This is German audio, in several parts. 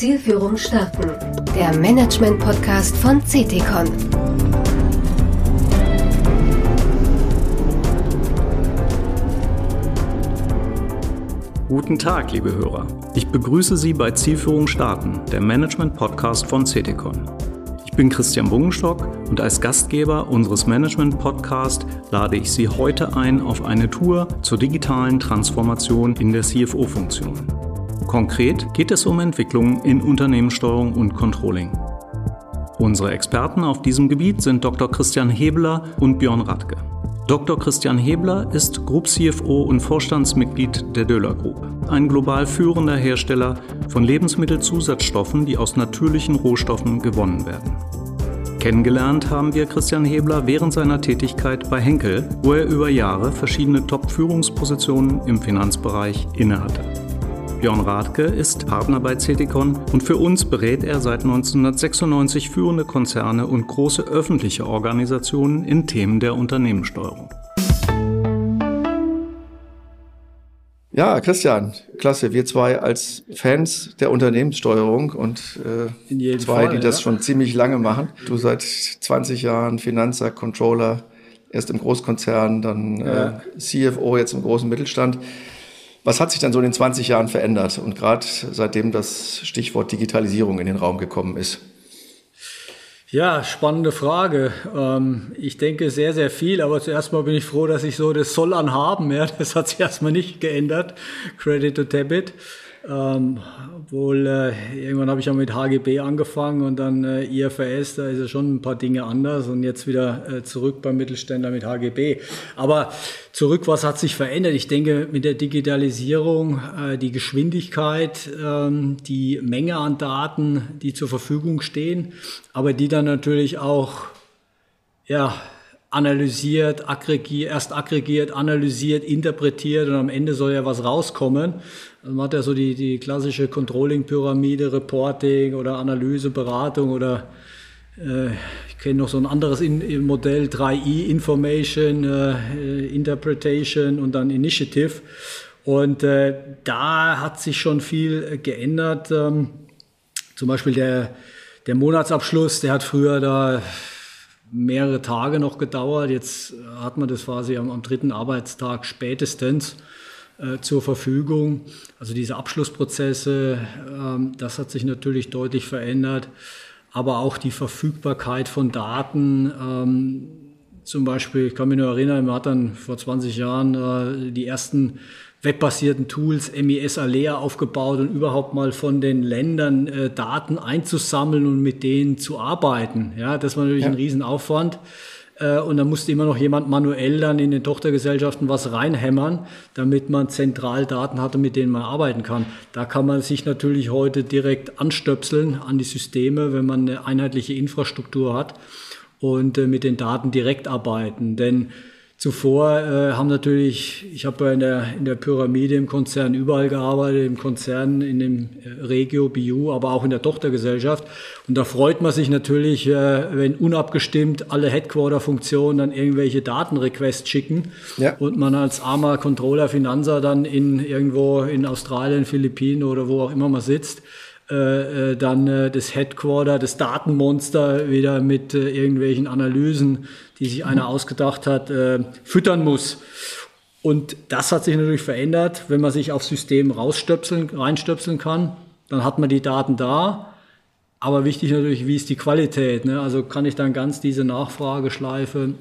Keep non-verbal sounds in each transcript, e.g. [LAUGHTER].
Zielführung starten. Der Management-Podcast von CTCon. Guten Tag, liebe Hörer. Ich begrüße Sie bei Zielführung starten, der Management-Podcast von CTCon. Ich bin Christian Bungenstock und als Gastgeber unseres Management-Podcasts lade ich Sie heute ein auf eine Tour zur digitalen Transformation in der CFO-Funktion. Konkret geht es um Entwicklungen in Unternehmenssteuerung und Controlling. Unsere Experten auf diesem Gebiet sind Dr. Christian Hebeler und Björn Radke. Dr. Christian Hebler ist Group CFO und Vorstandsmitglied der Döhler Group, ein global führender Hersteller von Lebensmittelzusatzstoffen, die aus natürlichen Rohstoffen gewonnen werden. Kennengelernt haben wir Christian Hebler während seiner Tätigkeit bei Henkel, wo er über Jahre verschiedene Top-Führungspositionen im Finanzbereich innehatte. Björn Radke ist Partner bei CETICON und für uns berät er seit 1996 führende Konzerne und große öffentliche Organisationen in Themen der Unternehmenssteuerung. Ja, Christian, klasse. Wir zwei als Fans der Unternehmenssteuerung und äh, zwei, Fall, die das ja. schon ziemlich lange machen. Du seit 20 Jahren Finanzer, Controller, erst im Großkonzern, dann ja. äh, CFO jetzt im großen Mittelstand. Was hat sich dann so in den 20 Jahren verändert und gerade seitdem das Stichwort Digitalisierung in den Raum gekommen ist? Ja, spannende Frage. Ähm, ich denke sehr, sehr viel, aber zuerst mal bin ich froh, dass ich so das Soll an haben, das hat sich erstmal nicht geändert. Credit to Debit. Ähm, obwohl äh, irgendwann habe ich ja mit HGB angefangen und dann äh, IFRS, da ist ja schon ein paar Dinge anders und jetzt wieder äh, zurück beim Mittelständler mit HGB. Aber zurück, was hat sich verändert? Ich denke, mit der Digitalisierung, äh, die Geschwindigkeit, ähm, die Menge an Daten, die zur Verfügung stehen, aber die dann natürlich auch, ja, analysiert, aggregiert, erst aggregiert, analysiert, interpretiert und am Ende soll ja was rauskommen. Also man hat ja so die, die klassische Controlling-Pyramide, Reporting oder Analyse, Beratung oder äh, ich kenne noch so ein anderes in, Modell, 3i, Information, äh, Interpretation und dann Initiative. Und äh, da hat sich schon viel geändert. Ähm, zum Beispiel der, der Monatsabschluss, der hat früher da mehrere Tage noch gedauert. Jetzt hat man das quasi am, am dritten Arbeitstag spätestens äh, zur Verfügung. Also diese Abschlussprozesse, ähm, das hat sich natürlich deutlich verändert. Aber auch die Verfügbarkeit von Daten. Ähm, zum Beispiel, ich kann mich nur erinnern, man hat dann vor 20 Jahren äh, die ersten webbasierten Tools, MES Alea aufgebaut und überhaupt mal von den Ländern äh, Daten einzusammeln und mit denen zu arbeiten. Ja, das war natürlich ja. ein Riesenaufwand. Äh, und da musste immer noch jemand manuell dann in den Tochtergesellschaften was reinhämmern, damit man zentral Daten hatte, mit denen man arbeiten kann. Da kann man sich natürlich heute direkt anstöpseln an die Systeme, wenn man eine einheitliche Infrastruktur hat und äh, mit den Daten direkt arbeiten. Denn Zuvor äh, haben natürlich, ich habe ja in der, in der Pyramide im Konzern überall gearbeitet, im Konzern, in dem äh, Regio, BU, aber auch in der Tochtergesellschaft. Und da freut man sich natürlich, äh, wenn unabgestimmt alle Headquarter-Funktionen dann irgendwelche Datenrequests schicken ja. und man als armer Controller, Finanzer dann in irgendwo in Australien, Philippinen oder wo auch immer man sitzt, äh, äh, dann äh, das Headquarter, das Datenmonster wieder mit äh, irgendwelchen Analysen, die sich einer ausgedacht hat, äh, füttern muss. Und das hat sich natürlich verändert, wenn man sich aufs System rausstöpseln, reinstöpseln kann, dann hat man die Daten da. Aber wichtig natürlich, wie ist die Qualität? Ne? Also kann ich dann ganz diese Nachfrageschleife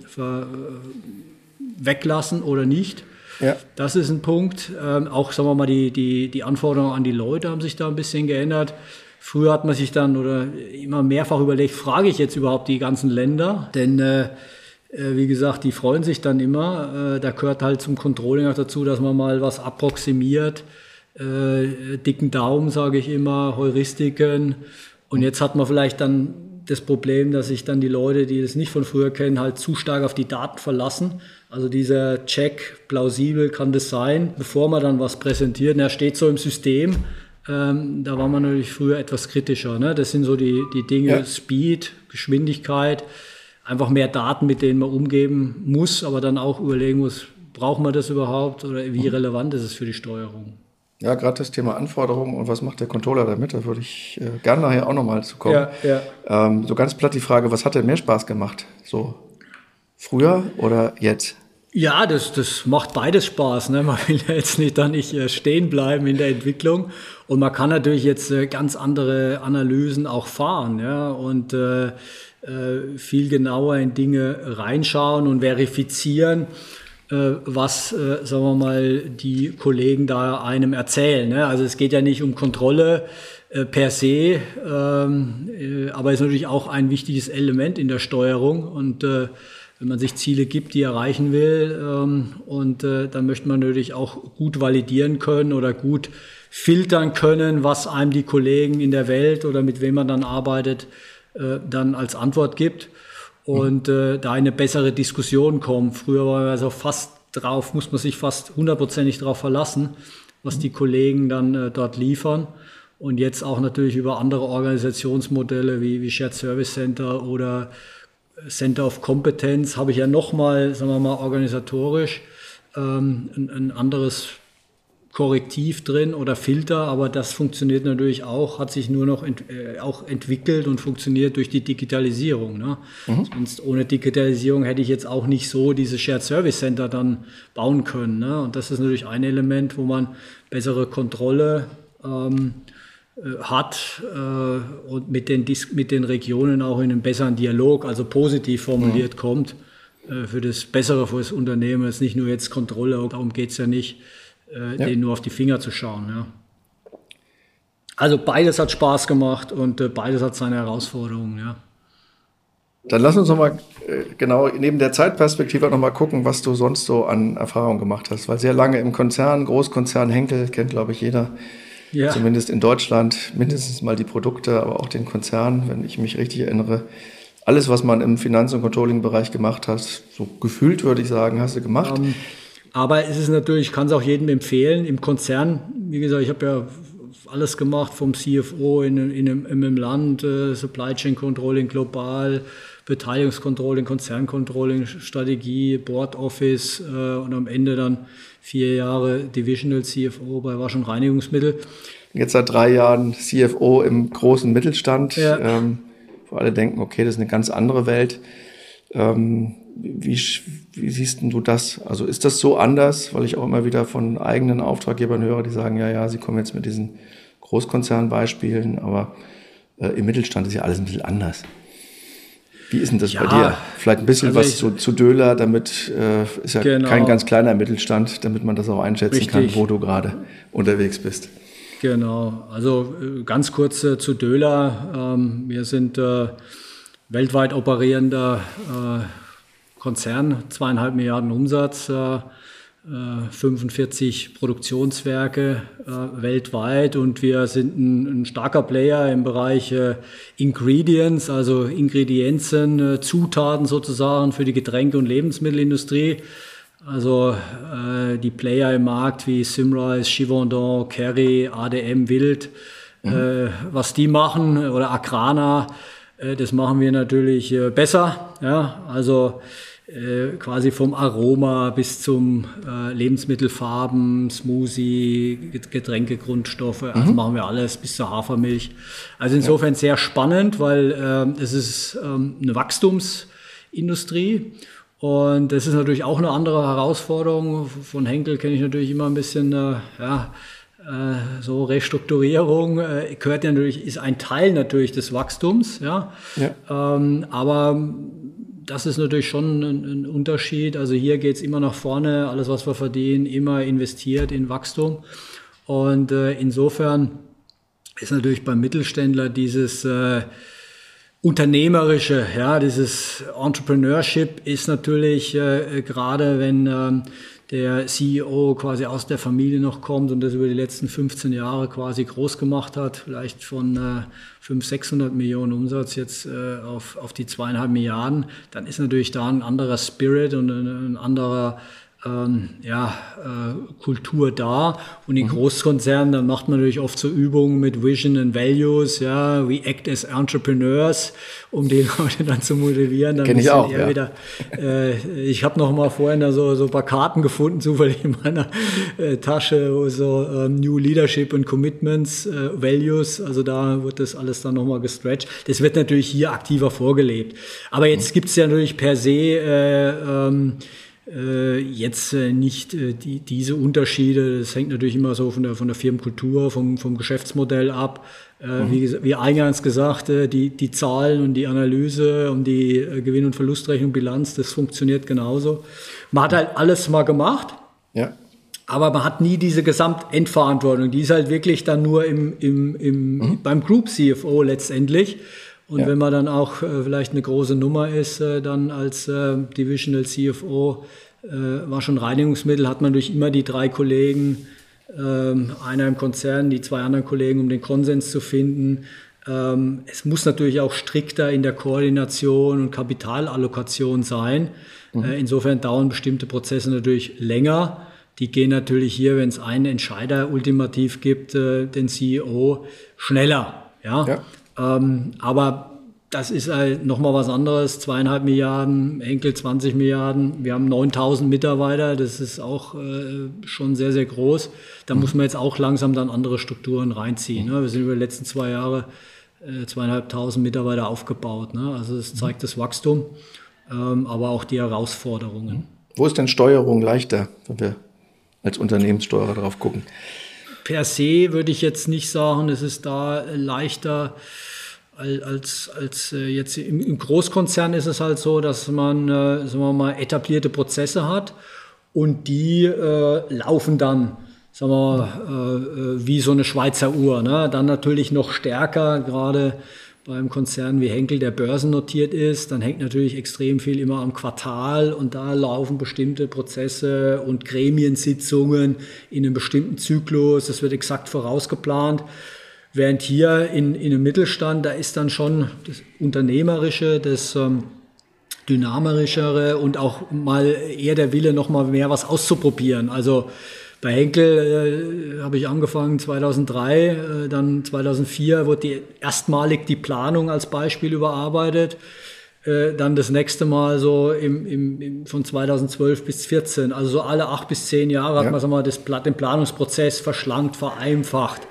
weglassen oder nicht? Ja. Das ist ein Punkt. Ähm, auch, sagen wir mal, die, die, die Anforderungen an die Leute haben sich da ein bisschen geändert. Früher hat man sich dann oder immer mehrfach überlegt, frage ich jetzt überhaupt die ganzen Länder? Denn äh, äh wie gesagt, die freuen sich dann immer. Äh, da gehört halt zum Controlling auch dazu, dass man mal was approximiert. Äh, dicken Daumen, sage ich immer, Heuristiken. Und jetzt hat man vielleicht dann das Problem, dass sich dann die Leute, die das nicht von früher kennen, halt zu stark auf die Daten verlassen. Also dieser Check, plausibel kann das sein, bevor man dann was präsentiert. Und er steht so im System. Ähm, da war man natürlich früher etwas kritischer. Ne? Das sind so die, die Dinge, ja. Speed, Geschwindigkeit, einfach mehr Daten, mit denen man umgeben muss, aber dann auch überlegen muss, braucht man das überhaupt oder wie relevant ist es für die Steuerung? Ja, gerade das Thema Anforderungen und was macht der Controller damit, da würde ich äh, gerne nachher auch nochmal zu kommen. Ja, ja. Ähm, so ganz platt die Frage, was hat denn mehr Spaß gemacht? So früher oder jetzt? Ja, das, das macht beides Spaß. Ne? Man will ja jetzt nicht da nicht äh, stehen bleiben in der Entwicklung. Und man kann natürlich jetzt äh, ganz andere Analysen auch fahren ja? und äh, äh, viel genauer in Dinge reinschauen und verifizieren. Äh, was, äh, sagen wir mal, die Kollegen da einem erzählen. Ne? Also es geht ja nicht um Kontrolle äh, per se, ähm, aber es ist natürlich auch ein wichtiges Element in der Steuerung und wenn man sich Ziele gibt, die erreichen will, ähm, und dann möchte man natürlich auch gut validieren können oder gut filtern können, was einem die Kollegen in der Welt oder mit wem man dann arbeitet, dann als Antwort gibt und äh, da eine bessere Diskussion kommt. Früher war man also fast drauf, muss man sich fast hundertprozentig darauf verlassen, was die Kollegen dann äh, dort liefern. Und jetzt auch natürlich über andere Organisationsmodelle wie, wie Shared Service Center oder Center of Competence habe ich ja nochmal, sagen wir mal, organisatorisch ähm, ein, ein anderes Korrektiv drin oder Filter, aber das funktioniert natürlich auch, hat sich nur noch ent, äh, auch entwickelt und funktioniert durch die Digitalisierung. Ne? Mhm. Sonst ohne Digitalisierung hätte ich jetzt auch nicht so diese Shared Service Center dann bauen können. Ne? Und das ist natürlich ein Element, wo man bessere Kontrolle ähm, äh, hat äh, und mit den, mit den Regionen auch in einen besseren Dialog, also positiv formuliert mhm. kommt, äh, für das Bessere für das Unternehmen. Es ist nicht nur jetzt Kontrolle, darum geht es ja nicht äh, ja. denen nur auf die Finger zu schauen. Ja. Also beides hat Spaß gemacht und äh, beides hat seine Herausforderungen. Ja. Dann lass uns nochmal äh, genau neben der Zeitperspektive nochmal gucken, was du sonst so an Erfahrungen gemacht hast. Weil sehr lange im Konzern, Großkonzern Henkel, kennt glaube ich jeder, ja. zumindest in Deutschland, mindestens mal die Produkte, aber auch den Konzern, wenn ich mich richtig erinnere. Alles, was man im Finanz- und Controlling-Bereich gemacht hat, so gefühlt würde ich sagen, hast du gemacht. Um, ähm, aber es ist natürlich, ich kann es auch jedem empfehlen, im Konzern, wie gesagt, ich habe ja alles gemacht vom CFO in, in, in, in einem Land, äh, Supply Chain Controlling global, Beteiligungscontrolling, Konzerncontrolling, Strategie, Board Office äh, und am Ende dann vier Jahre Divisional CFO bei Wasch- und Reinigungsmittel. Jetzt seit drei Jahren CFO im großen Mittelstand, ja. ähm, wo alle denken, okay, das ist eine ganz andere Welt. Ähm, wie, wie siehst du das? Also ist das so anders? Weil ich auch immer wieder von eigenen Auftraggebern höre, die sagen, ja, ja, sie kommen jetzt mit diesen Großkonzernbeispielen, aber äh, im Mittelstand ist ja alles ein bisschen anders. Wie ist denn das ja, bei dir? Vielleicht ein bisschen also was zu, zu Döler, damit äh, ist ja genau. kein ganz kleiner Mittelstand, damit man das auch einschätzen Richtig. kann, wo du gerade unterwegs bist. Genau, also äh, ganz kurz äh, zu Döler. Ähm, wir sind äh, weltweit operierender äh, Konzern, zweieinhalb Milliarden Umsatz, äh, 45 Produktionswerke äh, weltweit und wir sind ein, ein, starker Player im Bereich äh, Ingredients, also Ingredienzen, äh, Zutaten sozusagen für die Getränke- und Lebensmittelindustrie. Also äh, die Player im Markt wie Simrise, Chivondon, Kerry, ADM, Wild, mhm. Äh, was die machen oder Agrana, äh, das machen wir natürlich besser. Ja, also äh, quasi vom Aroma bis zum äh, Lebensmittelfarben, Smoothie, Getränkegrundstoffe, also mhm. machen wir alles bis zur Hafermilch. Also insofern ja. sehr spannend, weil äh, es ist ähm, eine Wachstumsindustrie und das ist natürlich auch eine andere Herausforderung. Von Henkel kenne ich natürlich immer ein bisschen, äh, ja, äh, so Restrukturierung gehört ja natürlich, ist ein Teil natürlich des Wachstums, ja. ja. Ähm, aber das ist natürlich schon ein, ein Unterschied. Also hier geht es immer nach vorne, alles was wir verdienen, immer investiert in Wachstum. Und äh, insofern ist natürlich beim Mittelständler dieses äh, Unternehmerische, ja, dieses Entrepreneurship ist natürlich äh, gerade, wenn ähm, der CEO quasi aus der Familie noch kommt und das über die letzten 15 Jahre quasi groß gemacht hat, vielleicht von äh, 500, 600 Millionen Umsatz jetzt äh, auf, auf die zweieinhalb Milliarden, dann ist natürlich da ein anderer Spirit und ein, ein anderer ähm, ja, äh, Kultur da. Und in mhm. Großkonzernen, dann macht man natürlich oft so Übungen mit Vision and Values, ja, we act as entrepreneurs, um die [LAUGHS] Leute dann zu motivieren. Dann Kenn ich auch, ja. wieder, äh, ich habe noch mal vorhin da so, so ein paar Karten gefunden, [LAUGHS] zufällig in meiner äh, Tasche, wo so ähm, New Leadership and Commitments, äh, Values, also da wird das alles dann noch mal gestretched. Das wird natürlich hier aktiver vorgelebt. Aber jetzt mhm. gibt es ja natürlich per se äh, ähm, äh, jetzt äh, nicht äh, die, diese Unterschiede. Das hängt natürlich immer so von der, von der Firmenkultur, vom, vom Geschäftsmodell ab. Mhm. Wie, wie eingangs gesagt, die, die Zahlen und die Analyse und die Gewinn- und Verlustrechnung, Bilanz, das funktioniert genauso. Man hat halt alles mal gemacht. Ja. Aber man hat nie diese Gesamtendverantwortung. Die ist halt wirklich dann nur im, im, im, mhm. beim Group CFO letztendlich. Und ja. wenn man dann auch äh, vielleicht eine große Nummer ist, äh, dann als äh, Divisional CFO, äh, war schon Reinigungsmittel, hat man durch immer die drei Kollegen, ähm, einer im Konzern, die zwei anderen Kollegen, um den Konsens zu finden. Ähm, es muss natürlich auch strikter in der Koordination und Kapitalallokation sein. Mhm. Äh, insofern dauern bestimmte Prozesse natürlich länger. Die gehen natürlich hier, wenn es einen Entscheider ultimativ gibt, äh, den CEO, schneller. Ja. ja. Ähm, aber das ist halt nochmal was anderes. Zweieinhalb Milliarden, Enkel 20 Milliarden. Wir haben 9000 Mitarbeiter. Das ist auch äh, schon sehr, sehr groß. Da mhm. muss man jetzt auch langsam dann andere Strukturen reinziehen. Ne? Wir sind über die letzten zwei Jahre äh, zweieinhalbtausend Mitarbeiter aufgebaut. Ne? Also das zeigt das Wachstum, ähm, aber auch die Herausforderungen. Wo ist denn Steuerung leichter, wenn wir als Unternehmenssteuerer drauf gucken? Per se würde ich jetzt nicht sagen, es ist da leichter als, als äh, jetzt im, Großkonzern ist es halt so, dass man, äh, sagen wir mal, etablierte Prozesse hat und die äh, laufen dann, sagen wir äh, äh, wie so eine Schweizer Uhr. Ne? Dann natürlich noch stärker, gerade beim Konzern wie Henkel, der börsennotiert ist, dann hängt natürlich extrem viel immer am Quartal und da laufen bestimmte Prozesse und Gremiensitzungen in einem bestimmten Zyklus. Das wird exakt vorausgeplant. Während hier in, in einem Mittelstand, da ist dann schon das Unternehmerische, das ähm, Dynamischere und auch mal eher der Wille, noch mal mehr was auszuprobieren. Also bei Henkel äh, habe ich angefangen 2003, äh, dann 2004 wurde die, erstmalig die Planung als Beispiel überarbeitet. Äh, dann das nächste Mal so im, im, im, von 2012 bis 2014. Also so alle acht bis zehn Jahre ja. hat man sag mal, das, den Planungsprozess verschlankt, vereinfacht.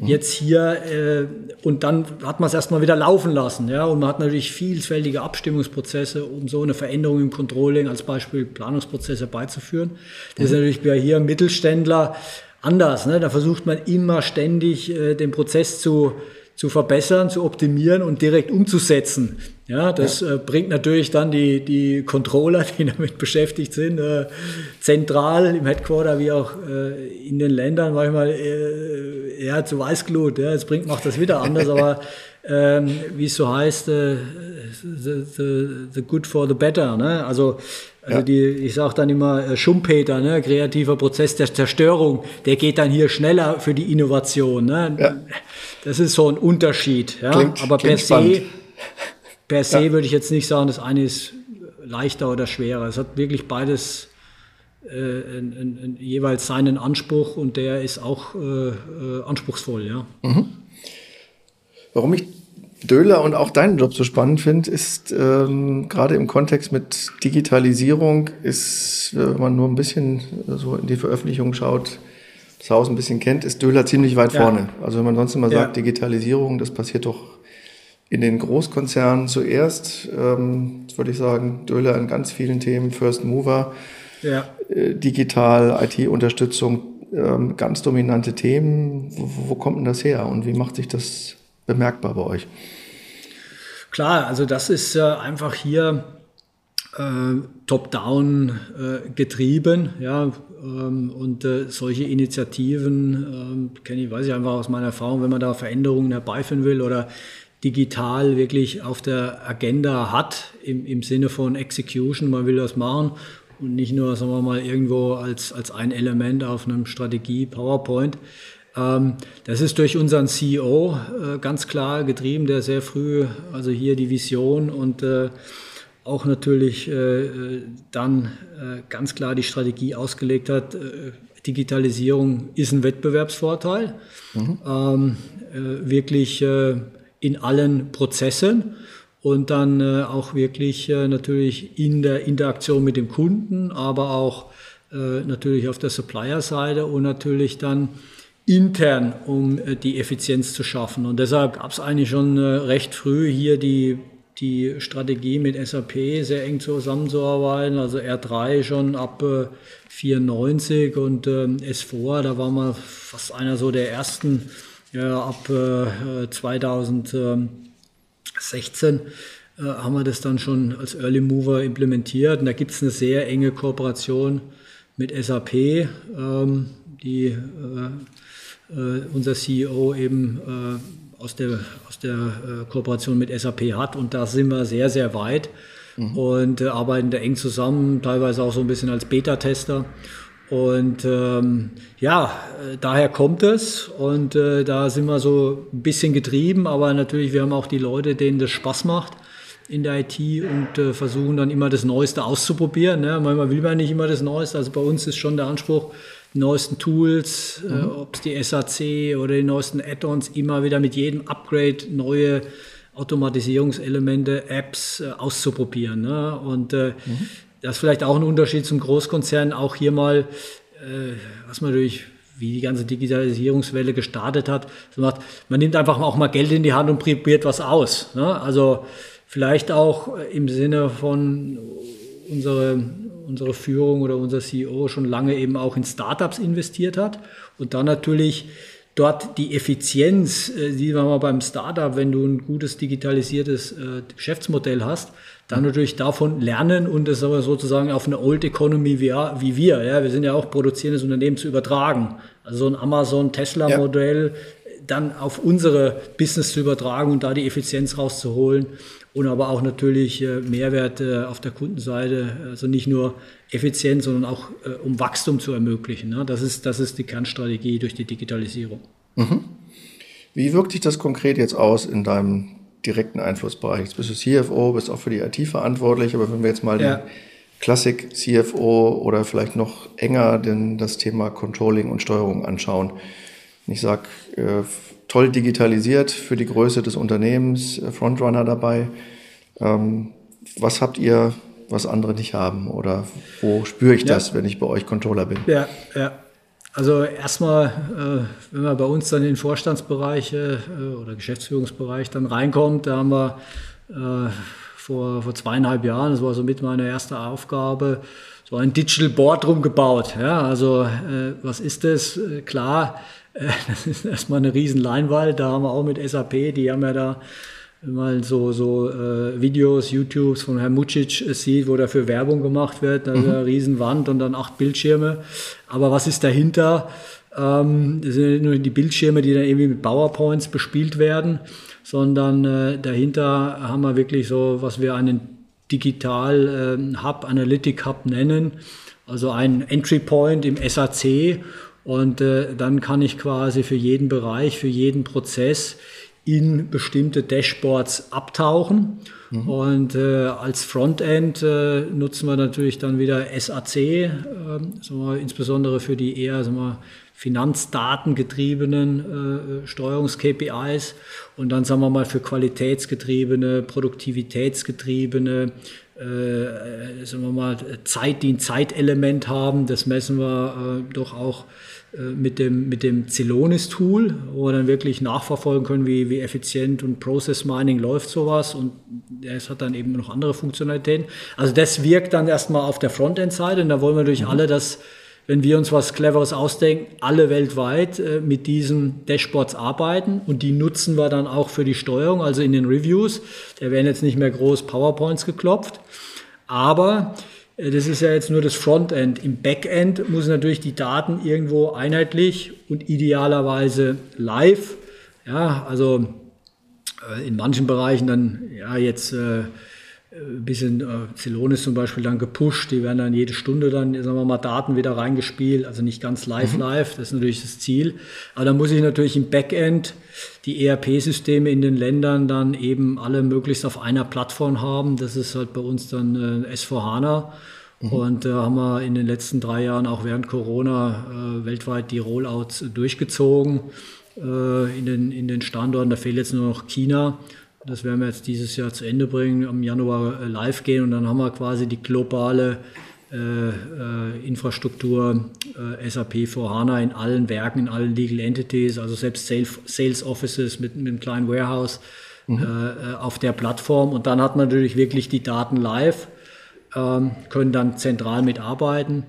Mhm. Jetzt hier äh, und dann hat man es erstmal wieder laufen lassen, ja, und man hat natürlich vielfältige Abstimmungsprozesse, um so eine Veränderung im Controlling als Beispiel Planungsprozesse beizuführen. Das ist mhm. natürlich bei hier Mittelständler anders, ne? Da versucht man immer ständig äh, den Prozess zu zu verbessern, zu optimieren und direkt umzusetzen. Ja, das ja. Äh, bringt natürlich dann die, die Controller, [LAUGHS] die damit beschäftigt sind, äh, zentral im Headquarter wie auch äh, in den Ländern manchmal äh, ja, zu Weißglut. Ja, es bringt, macht das wieder anders, aber [LAUGHS] ähm, wie es so heißt, äh, the, the, the good for the better. Ne? Also also ja. die, ich sage dann immer äh, Schumpeter, ne? kreativer Prozess der Zerstörung, der geht dann hier schneller für die Innovation. Ne? Ja. Das ist so ein Unterschied. Ja? Klingt, Aber per se, per se ja. würde ich jetzt nicht sagen, das eine ist leichter oder schwerer. Es hat wirklich beides äh, in, in, in jeweils seinen Anspruch und der ist auch äh, äh, anspruchsvoll. Ja? Mhm. Warum ich Döhler und auch deinen Job so spannend finde, ist ähm, gerade im Kontext mit Digitalisierung ist, wenn man nur ein bisschen so in die Veröffentlichung schaut, das Haus ein bisschen kennt, ist Döhler ziemlich weit ja. vorne. Also wenn man sonst immer sagt, ja. Digitalisierung, das passiert doch in den Großkonzernen zuerst. Ähm, das würde ich sagen, Döhler in ganz vielen Themen, First Mover, ja. äh, digital, IT-Unterstützung, ähm, ganz dominante Themen. Wo, wo kommt denn das her und wie macht sich das bemerkbar bei euch? Klar, also das ist äh, einfach hier äh, top-down äh, getrieben, ja, ähm, und äh, solche Initiativen ähm, kenne ich, weiß ich einfach aus meiner Erfahrung, wenn man da Veränderungen herbeiführen will oder digital wirklich auf der Agenda hat, im, im Sinne von Execution, man will das machen und nicht nur, sagen wir mal, irgendwo als, als ein Element auf einem Strategie PowerPoint, ähm, das ist durch unseren CEO äh, ganz klar getrieben, der sehr früh, also hier die Vision und äh, auch natürlich äh, dann äh, ganz klar die Strategie ausgelegt hat, äh, Digitalisierung ist ein Wettbewerbsvorteil, mhm. ähm, äh, wirklich äh, in allen Prozessen und dann äh, auch wirklich natürlich in der Interaktion mit dem Kunden, aber auch natürlich auf der Supplier-Seite und natürlich dann intern, um die Effizienz zu schaffen. Und deshalb gab es eigentlich schon recht früh hier die die Strategie mit SAP sehr eng zusammenzuarbeiten. Also R3 schon ab äh, 94 und äh, S4, da war man fast einer so der ersten ja, ab äh, 2016 äh, haben wir das dann schon als Early Mover implementiert. Und da gibt es eine sehr enge Kooperation mit SAP, ähm, die äh, äh, unser CEO eben aus der, aus der äh, Kooperation mit SAP hat. Und da sind wir sehr, sehr weit mhm. und äh, arbeiten da eng zusammen, teilweise auch so ein bisschen als Beta-Tester. Und ähm, ja, äh, daher kommt es und äh, da sind wir so ein bisschen getrieben, aber natürlich, wir haben auch die Leute, denen das Spaß macht in der IT und äh, versuchen dann immer das Neueste auszuprobieren. Ne? Manchmal will man nicht immer das Neueste, also bei uns ist schon der Anspruch, die neuesten Tools, äh, mhm. äh, ob es die SAC oder die neuesten Add-ons, immer wieder mit jedem Upgrade neue Automatisierungselemente, Apps äh, auszuprobieren. Ne? Und äh, mhm. Das ist vielleicht auch ein Unterschied zum Großkonzern, auch hier mal, äh, was man natürlich wie die ganze Digitalisierungswelle gestartet hat. man nimmt einfach auch mal Geld in die Hand und probiert was aus. Ne? Also vielleicht auch im Sinne von unsere unsere Führung oder unser CEO schon lange eben auch in Startups investiert hat und dann natürlich dort die Effizienz, äh, die wir mal beim Startup, wenn du ein gutes digitalisiertes äh, Geschäftsmodell hast, dann natürlich davon lernen und das aber sozusagen auf eine Old Economy wie, wie wir, ja, wir sind ja auch produzierendes Unternehmen zu übertragen. Also so ein Amazon Tesla Modell ja. dann auf unsere Business zu übertragen und da die Effizienz rauszuholen und aber auch natürlich äh, Mehrwert äh, auf der Kundenseite, also nicht nur Effizienz, sondern auch äh, um Wachstum zu ermöglichen. Ne? Das ist, das ist die Kernstrategie durch die Digitalisierung. Mhm. Wie wirkt sich das konkret jetzt aus in deinem direkten Einflussbereich? Jetzt bist du CFO, bist auch für die IT verantwortlich, aber wenn wir jetzt mal ja. den Klassik CFO oder vielleicht noch enger denn das Thema Controlling und Steuerung anschauen. Ich sage, toll digitalisiert für die Größe des Unternehmens, äh, Frontrunner dabei. Ähm, was habt ihr, was andere nicht haben? Oder wo spüre ich ja. das, wenn ich bei euch Controller bin? Ja, ja. Also erstmal, äh, wenn man bei uns dann in den Vorstandsbereiche äh, oder Geschäftsführungsbereich dann reinkommt, da haben wir äh, vor, vor zweieinhalb Jahren, das war so mit meiner ersten Aufgabe, so ein Digital Boardroom gebaut. Ja, also was ist das? Klar, [LAUGHS] das ist erstmal eine riesen Leinwand. Da haben wir auch mit SAP, die haben ja da mal so, so äh, Videos, YouTubes von Herrn Mucic äh, sieht, wo dafür Werbung gemacht wird. Da mhm. eine riesen Wand und dann acht Bildschirme. Aber was ist dahinter? Ähm, das sind nicht nur die Bildschirme, die dann irgendwie mit PowerPoints bespielt werden, sondern äh, dahinter haben wir wirklich so, was wir einen Digital äh, Hub, Analytic Hub nennen. Also ein Entry Point im SAC und äh, dann kann ich quasi für jeden Bereich, für jeden Prozess in bestimmte Dashboards abtauchen. Mhm. Und äh, als Frontend äh, nutzen wir natürlich dann wieder SAC, äh, wir, insbesondere für die eher wir, finanzdatengetriebenen äh, Steuerungs-KPIs und dann sagen wir mal für qualitätsgetriebene, produktivitätsgetriebene, äh, sagen wir mal Zeit, die ein Zeitelement haben. Das messen wir äh, doch auch mit dem, mit dem Celonis-Tool, wo wir dann wirklich nachverfolgen können, wie, wie effizient und Process Mining läuft sowas und es hat dann eben noch andere Funktionalitäten. Also das wirkt dann erstmal auf der Frontend-Seite und da wollen wir natürlich mhm. alle, dass wenn wir uns was Cleveres ausdenken, alle weltweit äh, mit diesen Dashboards arbeiten und die nutzen wir dann auch für die Steuerung, also in den Reviews. Da werden jetzt nicht mehr groß PowerPoints geklopft, aber äh, das ist ja jetzt nur das Frontend. Im Backend muss natürlich die Daten irgendwo einheitlich und idealerweise live, ja, also äh, in manchen Bereichen dann ja jetzt äh, ein bisschen äh, Celonis zum Beispiel dann gepusht, die werden dann jede Stunde dann, sagen wir mal, Daten wieder reingespielt, also nicht ganz live mhm. live, das ist natürlich das Ziel. Aber dann muss ich natürlich im Backend die ERP-Systeme in den Ländern dann eben alle möglichst auf einer Plattform haben. Das ist halt bei uns dann äh, S4HANA. Mhm. Und da äh, haben wir in den letzten drei Jahren auch während Corona äh, weltweit die Rollouts durchgezogen äh, in, den, in den Standorten. Da fehlt jetzt nur noch China. Das werden wir jetzt dieses Jahr zu Ende bringen, im Januar äh, live gehen und dann haben wir quasi die globale äh, äh, Infrastruktur äh, SAP for HANA in allen Werken, in allen Legal Entities, also selbst Sales, Sales Offices mit, mit einem kleinen Warehouse mhm. Äh, äh, auf der Plattform. Und dann hat man natürlich wirklich die Daten live, ähm, können dann zentral mitarbeiten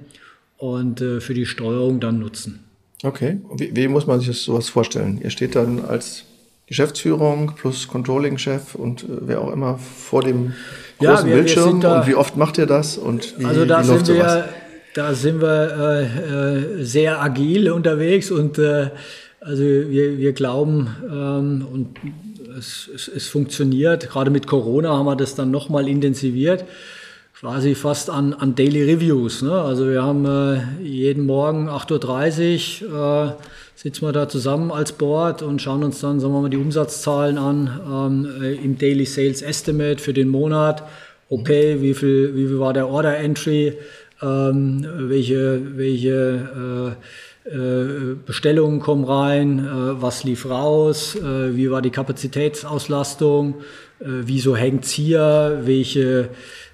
und für die Steuerung dann nutzen. Okay, wie, wie muss man sich das sowas vorstellen? Ihr steht dann als Geschäftsführung plus Controlling-Chef und äh, wer auch immer vor dem großen ja, wir, Bildschirm. Wir und wie oft macht ihr das und wie, also da wie läuft sind sowas? Wir, da sind wir äh, äh, sehr agil unterwegs und äh, also wir, wir glauben ähm, und es, es, es funktioniert. Gerade mit Corona haben wir das dann nochmal intensiviert quasi fast an, an Daily Reviews. Ne? Also wir haben äh, jeden Morgen 8.30 Uhr äh, sitzen wir da zusammen als Board und schauen uns dann, sagen wir mal, die Umsatzzahlen an ähm, äh, im Daily Sales Estimate für den Monat. Okay, wie viel, wie viel war der Order Entry? Ähm, welche welche äh, äh, Bestellungen kommen rein? Äh, was lief raus? Äh, wie war die Kapazitätsauslastung? Äh, wieso hängt's hier? Welche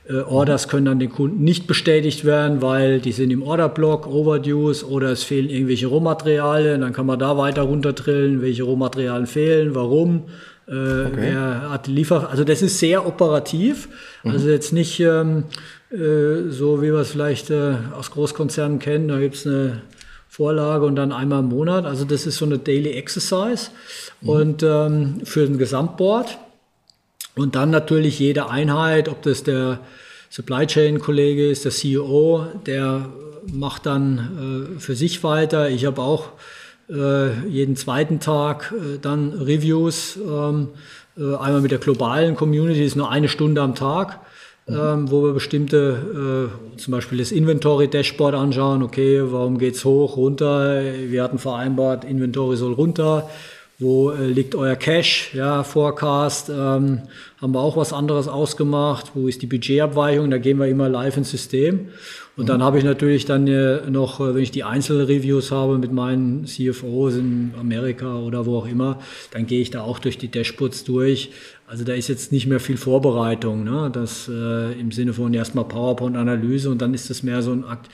äh, Orders können an den Kunden nicht bestätigt werden, weil die sind im Orderblock, Overdues oder es fehlen irgendwelche Rohmaterialien. Dann kann man da weiter runterdrillen, welche Rohmaterialien fehlen, warum. Äh, okay. Wer hat Liefer also das ist sehr operativ. Mhm. Also jetzt nicht ähm, äh, so, wie wir es vielleicht äh, aus Großkonzernen kennen. Da gibt's eine Vorlage und dann einmal im Monat. Also das ist so eine Daily Exercise. Mhm. Und ähm, für den Gesamtboard und dann natürlich jede Einheit, ob das der Supply Chain Kollege ist, der CEO, der macht dann äh, für sich weiter. Ich habe auch äh, jeden zweiten Tag äh, dann Reviews, ähm, äh, einmal mit der globalen Community, das ist nur eine Stunde am Tag. Ähm, wo wir bestimmte, äh, zum Beispiel das Inventory-Dashboard anschauen. Okay, warum geht's hoch, runter? Wir hatten vereinbart, Inventory soll runter wo äh, liegt euer Cash, ja, Forecast, ähm, haben wir auch was anderes ausgemacht, wo ist die Budgetabweichung, da gehen wir immer live ins System. Und mhm. dann habe ich natürlich dann äh, noch, äh, wenn ich die Einzelreviews habe mit meinen CFOs in Amerika oder wo auch immer, dann gehe ich da auch durch die Dashboards durch. Also da ist jetzt nicht mehr viel Vorbereitung, ne? das äh, im Sinne von erstmal PowerPoint-Analyse und dann ist das mehr so ein Akt,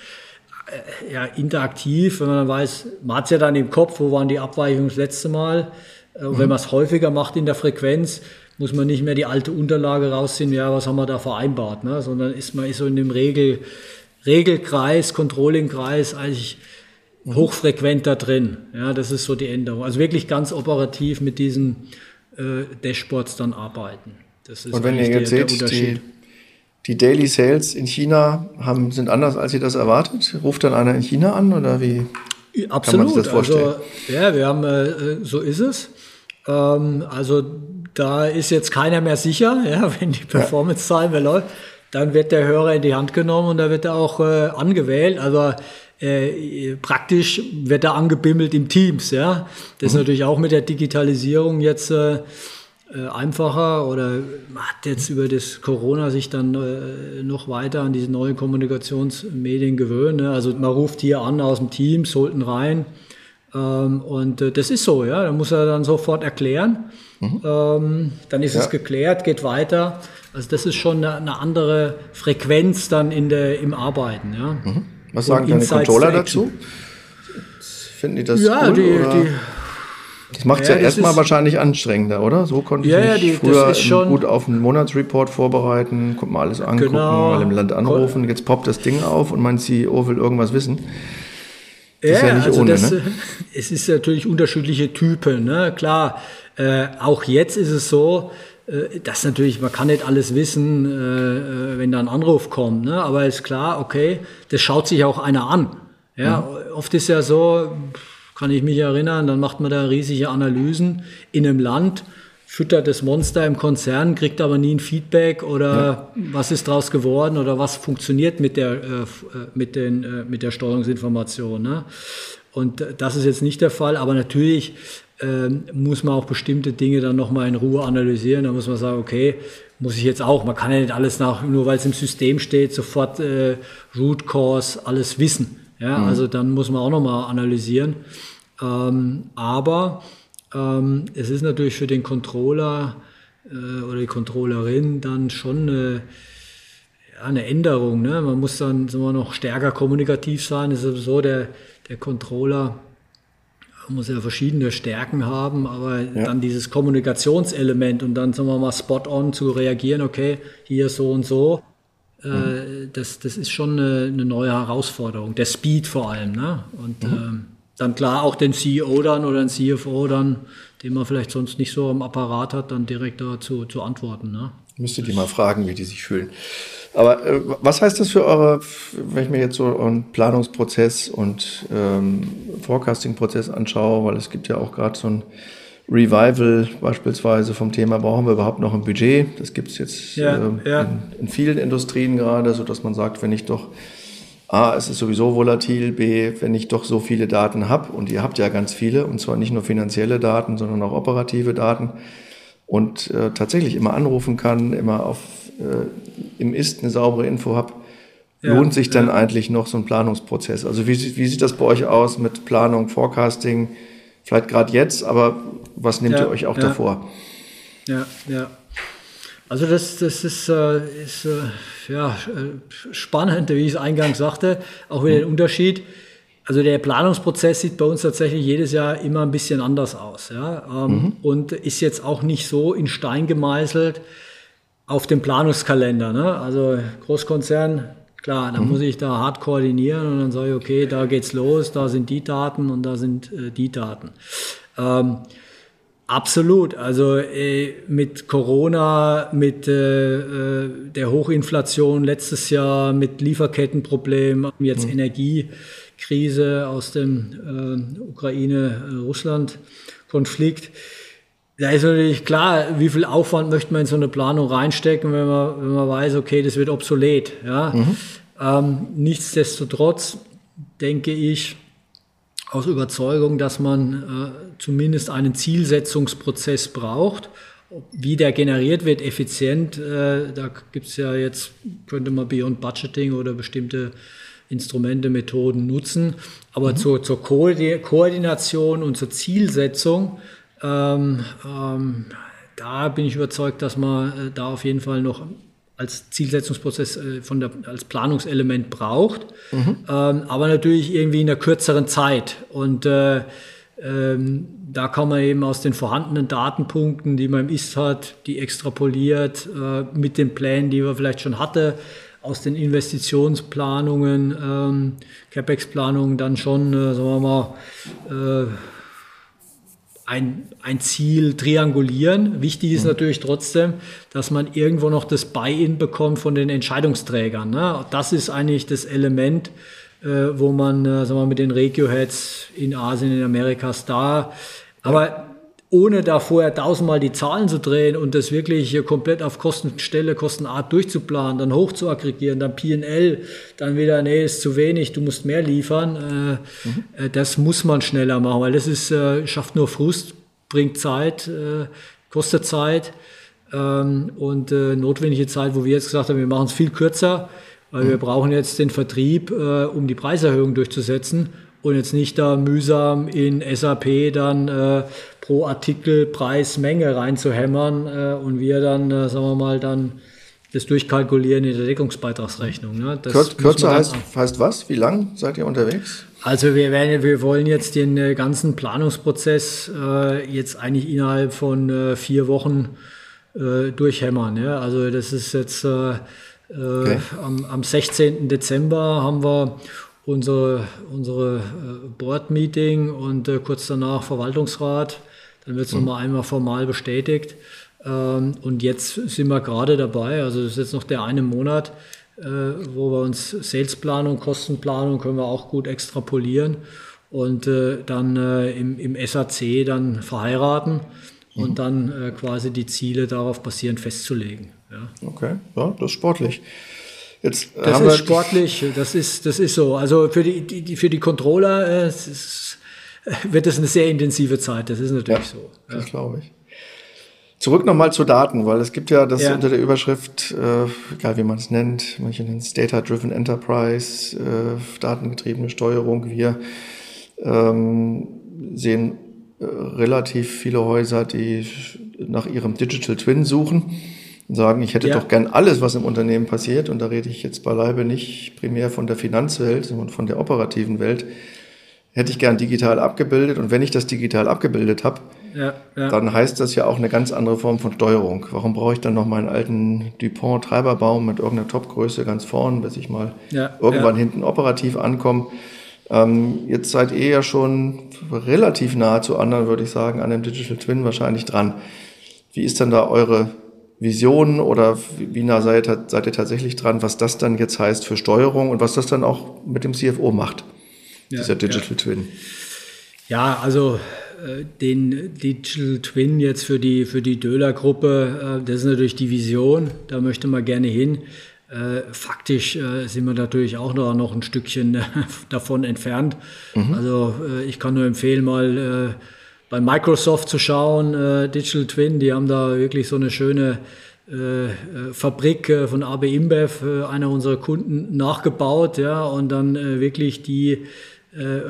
ja, interaktiv, wenn man dann weiß, man hat es ja dann im Kopf, wo waren die Abweichungen das letzte Mal. Äh, und mhm. wenn man es häufiger macht in der Frequenz, muss man nicht mehr die alte Unterlage rausziehen, ja, was haben wir da vereinbart, ne? sondern ist man ist so in dem Regel, Regelkreis, Controllingkreis eigentlich mhm. hochfrequent da drin. Ja, das ist so die Änderung. Also wirklich ganz operativ mit diesen äh, Dashboards dann arbeiten. Das ist Und wenn ihr jetzt der, seht, der die, die Daily Sales in China haben, sind anders, als ihr das erwartet? Ruft dann einer in China an oder wie Absolut. kann man sich das vorstellen? Also, ja, wir haben, äh, so ist es. Ähm, also da ist jetzt keiner mehr sicher, [LAUGHS] ja, wenn die Performance-Zahlen ja. läuft, dann wird der Hörer in die Hand genommen und da wird er auch äh, angewählt. Also äh, praktisch wird er angebimmelt im Teams, ja. Das mhm. ist natürlich auch mit der Digitalisierung jetzt äh, einfacher oder hat jetzt über das Corona sich dann äh, noch weiter an diese neuen Kommunikationsmedien gewöhnt. Ne? Also man ruft hier an aus dem Team, sollten rein. Ähm, und äh, das ist so, ja. Da muss er dann sofort erklären. Mhm. Ähm, dann ist ja. es geklärt, geht weiter. Also das ist schon eine, eine andere Frequenz dann in der, im Arbeiten. Ja. Mhm. Was sagen deine Controller dazu? Finden die das ja, cool? Die, das macht es ja, ja erstmal wahrscheinlich anstrengender, oder? So konnte ich ja, mich die, früher gut auf einen Monatsreport vorbereiten, guck mal alles angucken, genau. mal im Land anrufen. Jetzt poppt das Ding auf und mein CEO will irgendwas wissen. Das ja, ist ja nicht also ohne, das, ne? [LAUGHS] es ist natürlich unterschiedliche Typen. Ne? Klar, äh, auch jetzt ist es so, äh, dass natürlich, man kann nicht alles wissen, äh, wenn da ein Anruf kommt. Ne? Aber ist klar, okay, das schaut sich auch einer an. Ja, mhm. oft ist ja so, kann ich mich erinnern, dann macht man da riesige Analysen in einem Land. füttert das Monster im Konzern, kriegt aber nie ein Feedback oder ja. was ist daraus geworden oder was funktioniert mit der, äh, äh, mit den, äh, mit der Steuerungsinformation. Ne? Und das ist jetzt nicht der Fall, aber natürlich äh, muss man auch bestimmte Dinge dann nochmal in Ruhe analysieren. Da muss man sagen, okay, muss ich jetzt auch, man kann ja nicht alles nach, nur weil es im System steht, sofort äh, Root Cause, alles wissen. Ja, mhm. also dann muss man auch nochmal analysieren. Ähm, aber ähm, es ist natürlich für den Controller äh, oder die Controllerin dann schon eine, ja, eine Änderung. Ne? Man muss dann wir, noch stärker kommunikativ sein. Es ist so, der, der Controller muss ja verschiedene Stärken haben, aber ja. dann dieses Kommunikationselement und dann, sagen wir mal, spot on zu reagieren, okay, hier so und so, äh, das, das ist schon eine, eine, neue Herausforderung. Der Speed vor allem. Ne? Und mhm. ähm, dann klar auch den CEO dann oder den CFO dann, den man vielleicht sonst nicht so am Apparat hat, dann direkt dazu zu antworten. Ne? Müsstet ihr mal fragen, wie die sich fühlen. Aber äh, was heißt das für eure, wenn ich mir jetzt so euren Planungsprozess und ähm, Forecasting-Prozess anschaue, weil es gibt ja auch gerade so ein Revival beispielsweise vom Thema, brauchen wir überhaupt noch ein Budget? Das gibt es jetzt ja, äh, ja. In, in, vielen Industrien gerade, so dass man sagt, wenn ich doch A, es ist sowieso volatil, B, wenn ich doch so viele Daten habe, und ihr habt ja ganz viele, und zwar nicht nur finanzielle Daten, sondern auch operative Daten, und äh, tatsächlich immer anrufen kann, immer auf äh, im Ist eine saubere Info habe, ja, lohnt sich dann eigentlich noch so ein Planungsprozess? Also wie, wie sieht das bei euch aus mit Planung, Forecasting? Vielleicht gerade jetzt, aber was nehmt ja, ihr euch auch davor? Ja, ja. Also das, das ist, äh, ist äh, ja, äh, spannend, wie ich es eingangs sagte, auch wieder mhm. den Unterschied. Also der Planungsprozess sieht bei uns tatsächlich jedes Jahr immer ein bisschen anders aus. Ja? Ähm, mhm. Und ist jetzt auch nicht so in Stein gemeißelt auf dem Planungskalender. Ne? Also Großkonzern, klar, dann mhm. muss ich da hart koordinieren und dann sage ich, okay, da geht's los, da sind die Daten und da sind äh, die Daten. Ähm, Absolut. Also äh, mit Corona, mit äh, äh, der Hochinflation letztes Jahr, mit Lieferkettenproblemen, jetzt mhm. Energiekrise aus dem äh, Ukraine-Russland-Konflikt. Da ist natürlich klar, wie viel Aufwand möchte man in so eine Planung reinstecken, wenn man, wenn man weiß, okay, das wird obsolet. Ja? Mhm. Ähm, nichtsdestotrotz denke ich, aus Überzeugung, dass man äh, zumindest einen Zielsetzungsprozess braucht. Wie der generiert wird, effizient, äh, da gibt es ja jetzt, könnte man Beyond Budgeting oder bestimmte Instrumente, Methoden nutzen. Aber mhm. zur, zur Koordination und zur Zielsetzung, ähm, ähm, da bin ich überzeugt, dass man äh, da auf jeden Fall noch als Zielsetzungsprozess äh, von der, als Planungselement braucht, mhm. ähm, aber natürlich irgendwie in einer kürzeren Zeit. Und äh, ähm, da kann man eben aus den vorhandenen Datenpunkten, die man im Ist hat, die extrapoliert äh, mit den Plänen, die man vielleicht schon hatte, aus den Investitionsplanungen, ähm, CapEx-Planungen dann schon, äh, sagen wir mal, äh, ein, ein Ziel triangulieren. Wichtig ist mhm. natürlich trotzdem, dass man irgendwo noch das Buy-in bekommt von den Entscheidungsträgern. Ne? Das ist eigentlich das Element, äh, wo man äh, sagen wir, mit den Regio-Heads in Asien, in Amerikas da, aber ohne da vorher tausendmal die Zahlen zu drehen und das wirklich komplett auf Kostenstelle, Kostenart durchzuplanen, dann hoch zu aggregieren, dann PL, dann wieder, nee, ist zu wenig, du musst mehr liefern. Mhm. Das muss man schneller machen, weil das ist, äh, schafft nur Frust, bringt Zeit, kostet Zeit ähm, und notwendige Zeit, wo wir jetzt gesagt haben, wir machen es viel kürzer, weil mhm. wir brauchen jetzt den Vertrieb, um die Preiserhöhung durchzusetzen und jetzt nicht da mühsam in SAP dann äh, pro Artikel Preis Menge reinzuhämmern äh, und wir dann, äh, sagen wir mal, dann das durchkalkulieren in der Deckungsbeitragsrechnung. Ne? Das Kürzer heißt, heißt was? Wie lang seid ihr unterwegs? Also wir, werden, wir wollen jetzt den äh, ganzen Planungsprozess äh, jetzt eigentlich innerhalb von äh, vier Wochen äh, durchhämmern. Ja? Also das ist jetzt äh, okay. am, am 16. Dezember haben wir unsere, unsere äh, Board-Meeting und äh, kurz danach Verwaltungsrat. Dann wird es mhm. nochmal einmal formal bestätigt. Ähm, und jetzt sind wir gerade dabei, also das ist jetzt noch der eine Monat, äh, wo wir uns Salesplanung, Kostenplanung können wir auch gut extrapolieren und dann im, im SAC dann verheiraten. und mhm. dann äh, quasi die Ziele darauf basierend festzulegen. Ja. Okay, ja, das ist sportlich. Jetzt das ist sportlich, das ist, das ist so. Also für die, die für die Controller äh, ist, wird es eine sehr intensive Zeit, das ist natürlich ja, so. Ja. Das glaube ich. Zurück nochmal zu Daten, weil es gibt ja das ja. unter der Überschrift, äh, egal wie man es nennt, manche nennen es Data-Driven Enterprise, äh, datengetriebene Steuerung. Wir ähm, sehen äh, relativ viele Häuser, die nach ihrem Digital Twin suchen sagen, ich hätte ja. doch gern alles, was im Unternehmen passiert. Und da rede ich jetzt beileibe nicht primär von der Finanzwelt, sondern von der operativen Welt. Hätte ich gern digital abgebildet. Und wenn ich das digital abgebildet habe, ja, ja. dann heißt das ja auch eine ganz andere Form von Steuerung. Warum brauche ich dann noch meinen alten Dupont-Treiberbaum mit irgendeiner Topgröße ganz vorn, bis ich mal irgendwann hinten operativ ankomme? Ähm, jetzt seid ihr ja schon relativ nah zu anderen, würde ich sagen, an dem Digital Twin wahrscheinlich dran. Wie ist denn da eure Vision oder wie nah seid, seid ihr tatsächlich dran, was das dann jetzt heißt für Steuerung und was das dann auch mit dem CFO macht, ja, dieser Digital ja. Twin? Ja, also äh, den Digital Twin jetzt für die, für die Döler-Gruppe, äh, das ist natürlich die Vision, da möchte man gerne hin. Äh, faktisch sind wir natürlich auch noch, noch ein Stückchen davon entfernt. Mhm. Also ich kann nur empfehlen, mal bei Microsoft zu schauen, äh, Digital Twin, die haben da wirklich so eine schöne Fabrik von AB InBev, einer unserer Kunden, nachgebaut, ja, und dann wirklich die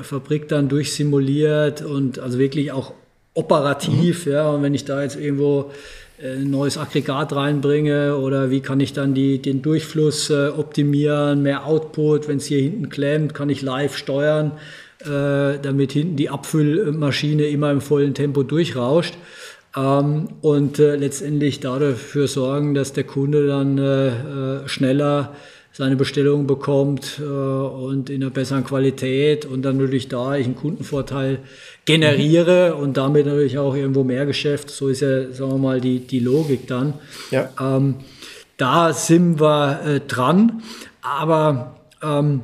Fabrik dann durchsimuliert und also wirklich auch operativ, mhm. ja, und wenn ich da jetzt irgendwo äh, ein neues Aggregat reinbringe oder wie kann ich dann die, den Durchfluss äh, optimieren, mehr Output, wenn es hier hinten klemmt, kann ich live steuern, äh, damit hinten die Abfüllmaschine immer im vollen Tempo durchrauscht. Ähm, und äh, letztendlich dafür sorgen, dass der Kunde dann äh, äh, schneller seine Bestellung bekommt äh, und in einer besseren Qualität und dann natürlich da ich einen Kundenvorteil generiere mhm. und damit natürlich auch irgendwo mehr Geschäft. So ist ja, sagen wir mal, die, die Logik dann. Ja. Ähm, da sind wir äh, dran, aber ähm,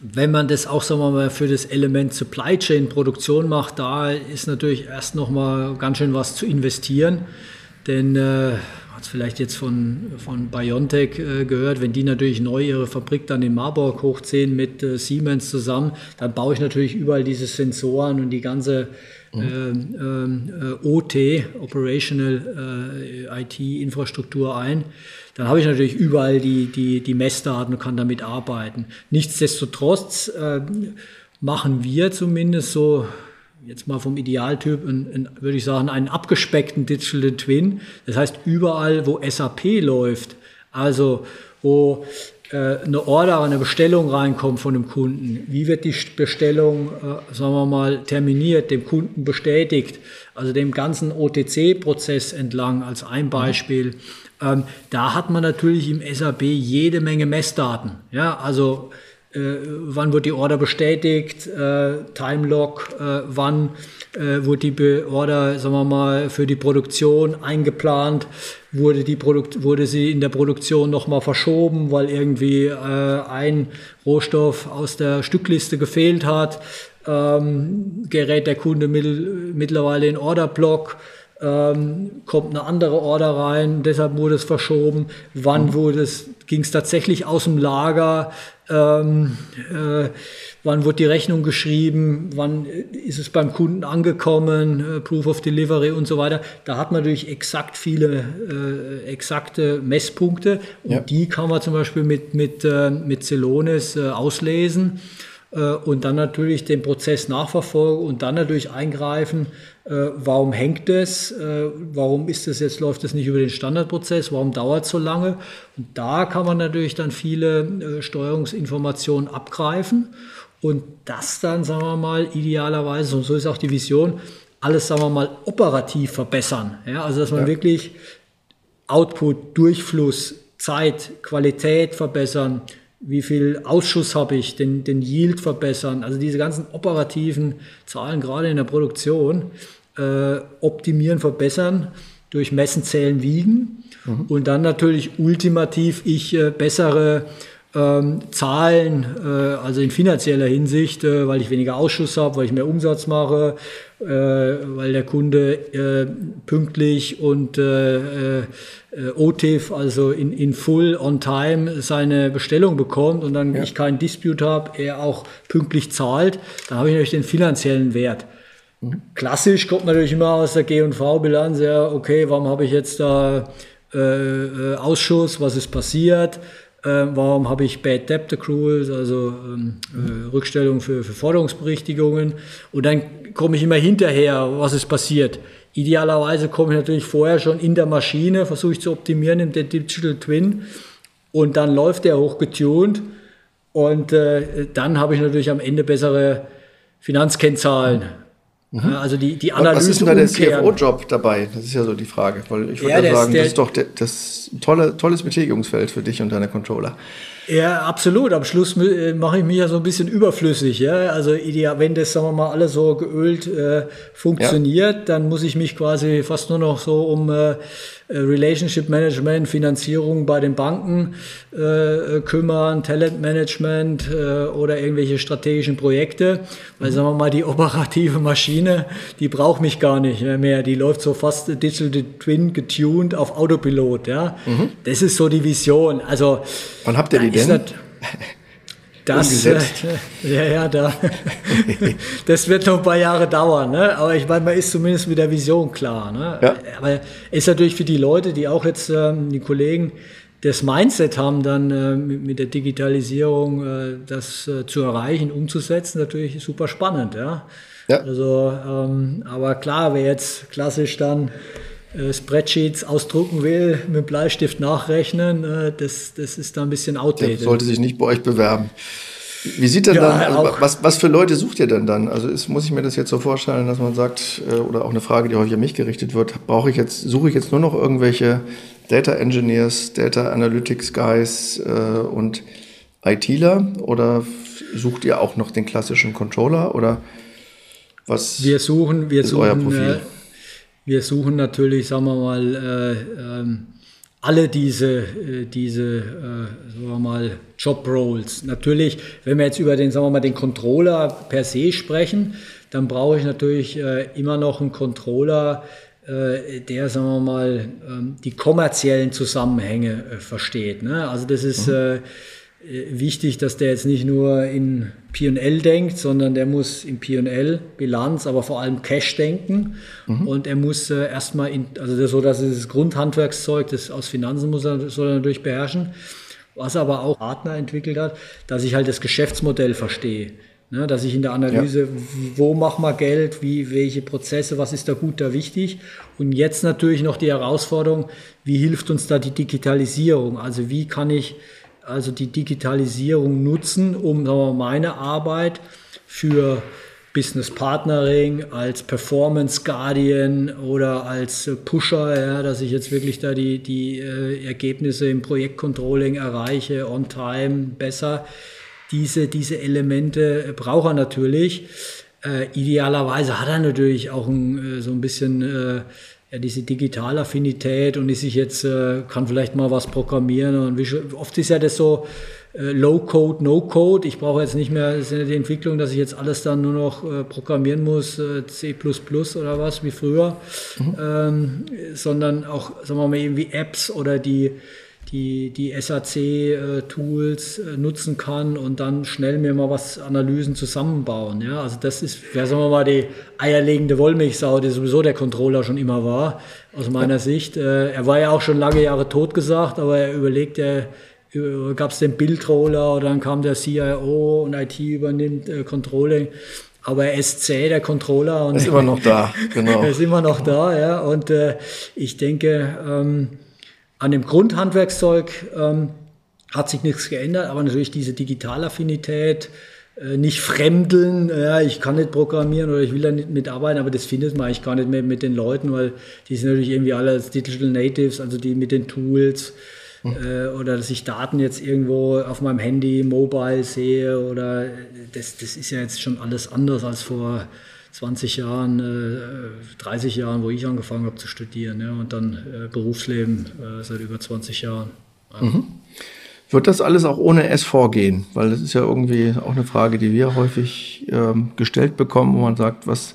wenn man das auch sagen wir mal für das Element Supply Chain Produktion macht, da ist natürlich erst noch mal ganz schön was zu investieren, denn äh, hat es vielleicht jetzt von, von BioNTech äh, gehört, wenn die natürlich neu ihre Fabrik dann in Marburg hochziehen mit äh, Siemens zusammen, dann baue ich natürlich überall diese Sensoren und die ganze mhm. äh, OT, Operational äh, IT-Infrastruktur ein. Dann habe ich natürlich überall die, die, die Messdaten und kann damit arbeiten. Nichtsdestotrotz äh, machen wir zumindest so jetzt mal vom Idealtyp, ein, ein, würde ich sagen, einen abgespeckten Digital Twin. Das heißt, überall, wo SAP läuft, also wo äh, eine Order, eine Bestellung reinkommt von dem Kunden, wie wird die Bestellung, äh, sagen wir mal, terminiert, dem Kunden bestätigt, also dem ganzen OTC-Prozess entlang als ein. Beispiel. Ähm, da hat man natürlich im SAP jede Menge Messdaten. Ja, also äh, wann wird die Order bestätigt, äh, Timelog, äh, wann äh, wurde die Order, sagen wir mal, für die Produktion eingeplant, wurde, die Produkt wurde sie in der Produktion nochmal verschoben, weil irgendwie äh, ein Rohstoff aus der Stückliste gefehlt hat, ähm, gerät der Kunde mittlerweile in Orderblock, ähm, kommt eine andere Order rein, deshalb wurde es verschoben. Wann mhm. wurde es, ging es tatsächlich aus dem Lager? Ähm, äh, wann wird die Rechnung geschrieben? Wann ist es beim Kunden angekommen? Äh, Proof of Delivery und so weiter. Da hat man natürlich exakt viele äh, exakte Messpunkte und ja. die kann man zum Beispiel mit mit äh, mit Celonis äh, auslesen äh, und dann natürlich den Prozess nachverfolgen und dann natürlich eingreifen, äh, warum hängt es, äh, warum ist das jetzt, läuft das nicht über den Standardprozess, warum dauert es so lange. Und da kann man natürlich dann viele Steuerungsinformationen abgreifen und das dann, sagen wir mal, idealerweise, und so ist auch die Vision, alles, sagen wir mal, operativ verbessern. Ja, also dass man ja. wirklich Output, Durchfluss, Zeit, Qualität verbessern, wie viel Ausschuss habe ich, den, den Yield verbessern, also diese ganzen operativen Zahlen, gerade in der Produktion, äh, optimieren, verbessern, durch Messen, Zählen, Wiegen mhm. und dann natürlich ultimativ ich äh, bessere ähm, Zahlen, äh, also in finanzieller Hinsicht, äh, weil ich weniger Ausschuss habe, weil ich mehr Umsatz mache, äh, weil der Kunde äh, pünktlich und äh, äh, OTIF, also in, in full on time, seine Bestellung bekommt und dann ja. ich keinen Dispute habe, er auch pünktlich zahlt, dann habe ich natürlich den finanziellen Wert. Klassisch kommt natürlich immer aus der G&V-Bilanz, ja, okay, warum habe ich jetzt da äh, Ausschuss, was ist passiert, äh, warum habe ich Bad Debt Accruals, also ähm, äh, Rückstellung für, für Forderungsberichtigungen. Und dann komme ich immer hinterher, was ist passiert. Idealerweise komme ich natürlich vorher schon in der Maschine, versuche ich zu optimieren in der Digital Twin und dann läuft der hochgetuned und äh, dann habe ich natürlich am Ende bessere Finanzkennzahlen. Mhm. Also die, die Analyse. Was ist denn da der CFO-Job dabei? Das ist ja so die Frage. Weil ich würde ja, ja sagen, das ist doch das ein tolle, tolles Betätigungsfeld für dich und deine Controller. Ja, absolut. Am Schluss äh, mache ich mich ja so ein bisschen überflüssig. Ja? Also ideal, wenn das, sagen wir mal, alles so geölt äh, funktioniert, ja. dann muss ich mich quasi fast nur noch so um äh, Relationship Management, Finanzierung bei den Banken äh, kümmern, Talent Management äh, oder irgendwelche strategischen Projekte. Weil, sagen wir mal, die operative Maschine, die braucht mich gar nicht mehr. Die läuft so fast Digital Twin getuned auf Autopilot. Ja? Mhm. Das ist so die Vision. Also, Wann habt ihr die denn? Das, äh, ja, ja, da, [LAUGHS] das wird noch ein paar Jahre dauern, ne? aber ich meine, man ist zumindest mit der Vision klar. Ne? Ja. Aber ist natürlich für die Leute, die auch jetzt, ähm, die Kollegen, das Mindset haben, dann äh, mit, der Digitalisierung äh, das äh, zu erreichen, umzusetzen, natürlich super spannend. Ja? ja. Also, ähm, aber klar, wer jetzt klassisch dann Spreadsheets ausdrucken will, mit Bleistift nachrechnen, äh, das, das ist da ein bisschen outdated. Der sollte sich nicht bei euch bewerben. Wie sieht denn ja, dann, also was, was für Leute sucht ihr denn dann? Also ist, muss ich mir das jetzt so vorstellen, dass man sagt, äh, oder auch eine Frage, die häufig an mich gerichtet wird, brauche ich jetzt, suche ich jetzt nur noch irgendwelche Data Engineers, Data Analytics Guys äh, und ITler oder sucht ihr auch noch den klassischen Controller oder was wir suchen, wir ist suchen, euer Profil? Äh, wir suchen natürlich, sagen wir mal, äh, äh, alle diese, äh, diese äh, sagen wir mal, Job Roles. Natürlich, wenn wir jetzt über den, sagen wir mal, den Controller per se sprechen, dann brauche ich natürlich immer noch einen Controller, der, sagen wir mal, ähm, die kommerziellen Zusammenhänge versteht. Ne? Also das ist mhm wichtig, dass der jetzt nicht nur in P&L denkt, sondern der muss in P&L, Bilanz, aber vor allem Cash denken. Mhm. Und er muss äh, erstmal, in, also das, so, dass das Grundhandwerkszeug, das aus Finanzen muss er, soll er natürlich beherrschen. Was aber auch Partner entwickelt hat, dass ich halt das Geschäftsmodell verstehe. Ne, dass ich in der Analyse, ja. wo machen wir Geld, wie, welche Prozesse, was ist da gut, da wichtig. Und jetzt natürlich noch die Herausforderung, wie hilft uns da die Digitalisierung? Also wie kann ich also die Digitalisierung nutzen, um wir, meine Arbeit für Business Partnering, als Performance Guardian oder als Pusher, ja, dass ich jetzt wirklich da die, die äh, Ergebnisse im Projektcontrolling erreiche, on time, besser. Diese, diese Elemente braucht er natürlich. Äh, idealerweise hat er natürlich auch ein, äh, so ein bisschen äh, ja, diese Digitalaffinität und ist sich jetzt, äh, kann vielleicht mal was programmieren. Und wie, oft ist ja das so äh, Low-Code, No-Code. Ich brauche jetzt nicht mehr das ist ja die Entwicklung, dass ich jetzt alles dann nur noch äh, programmieren muss, äh, C oder was, wie früher, mhm. ähm, sondern auch, sagen wir mal, irgendwie Apps oder die die, die SAC-Tools äh, nutzen kann und dann schnell mir mal was Analysen zusammenbauen. Ja? Also das ist, ja, sagen wir mal, die eierlegende Wollmilchsau, die sowieso der Controller schon immer war, aus meiner. Sicht. Äh, er war ja auch schon lange Jahre tot gesagt, aber er überlegt, er gab es den Bildroller oder dann kam der CIO und IT übernimmt äh, Controlling. Aber er ist zäh, der Controller. Und ist immer noch da, [LAUGHS] genau. er ist immer noch da, ja. Und äh, ich denke, ähm, an dem Grundhandwerkszeug ähm, hat sich nichts geändert, aber natürlich diese Digitalaffinität, äh, nicht fremdeln, ja, ich kann nicht programmieren oder ich will da nicht mitarbeiten, aber das findet man eigentlich gar nicht mehr mit den Leuten, weil die sind natürlich irgendwie alle als Digital Natives, also die mit den Tools mhm. äh, oder dass ich Daten jetzt irgendwo auf meinem Handy, mobile sehe oder das, das ist ja jetzt schon alles anders als vor 20 Jahren, 30 äh, Jahren, wo ich angefangen habe zu studieren ja, und dann äh, Berufsleben äh, seit über 20 Jahren. Mhm. Wird das alles auch ohne S4 gehen? Weil das ist ja irgendwie auch eine Frage, die wir häufig ähm, gestellt bekommen, wo man sagt, was,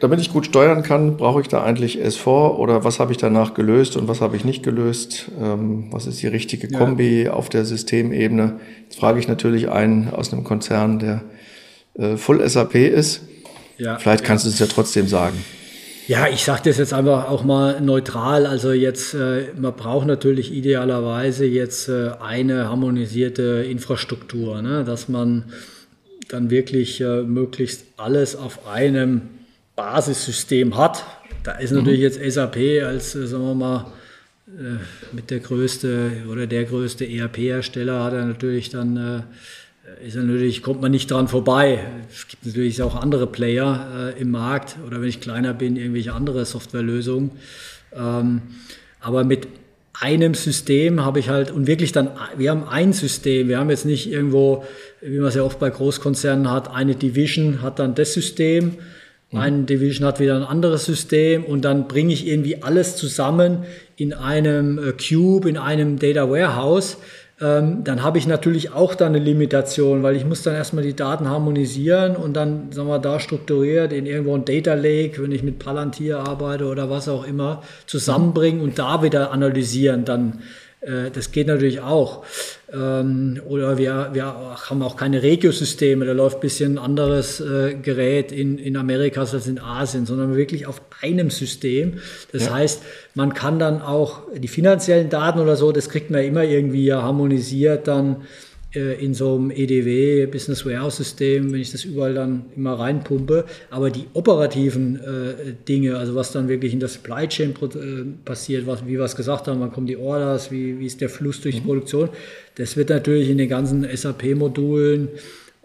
damit ich gut steuern kann, brauche ich da eigentlich S4 oder was habe ich danach gelöst und was habe ich nicht gelöst? Ähm, was ist die richtige Kombi ja. auf der Systemebene? Jetzt frage ich natürlich einen aus einem Konzern, der äh, Full SAP ist. Ja, Vielleicht kannst ja. du es ja trotzdem sagen. Ja, ich sage das jetzt einfach auch mal neutral. Also jetzt, äh, man braucht natürlich idealerweise jetzt äh, eine harmonisierte Infrastruktur, ne? dass man dann wirklich äh, möglichst alles auf einem Basissystem hat. Da ist mhm. natürlich jetzt SAP als, äh, sagen wir mal, äh, mit der größte oder der größte ERP-Hersteller hat er natürlich dann äh, ist natürlich, kommt man nicht dran vorbei. Es gibt natürlich auch andere Player äh, im Markt oder wenn ich kleiner bin, irgendwelche andere Softwarelösungen. Ähm, aber mit einem System habe ich halt und wirklich dann, wir haben ein System, wir haben jetzt nicht irgendwo, wie man es ja oft bei Großkonzernen hat, eine Division hat dann das System, mhm. eine Division hat wieder ein anderes System und dann bringe ich irgendwie alles zusammen in einem äh, Cube, in einem Data Warehouse dann habe ich natürlich auch da eine Limitation, weil ich muss dann erstmal die Daten harmonisieren und dann, sagen wir, da strukturiert in irgendwo ein Data Lake, wenn ich mit Palantir arbeite oder was auch immer, zusammenbringen und da wieder analysieren. Dann das geht natürlich auch. Ähm, oder wir, wir haben auch keine Regiosysteme, da läuft ein bisschen anderes äh, Gerät in, in Amerika als in Asien, sondern wirklich auf einem System. Das ja. heißt, man kann dann auch die finanziellen Daten oder so, das kriegt man immer irgendwie harmonisiert dann äh, in so einem EDW, Business Warehouse System, wenn ich das überall dann immer reinpumpe. Aber die operativen äh, Dinge, also was dann wirklich in der Supply Chain äh, passiert, was, wie wir es gesagt haben, wann kommen die Orders, wie, wie ist der Fluss durch die mhm. Produktion, das wird natürlich in den ganzen SAP-Modulen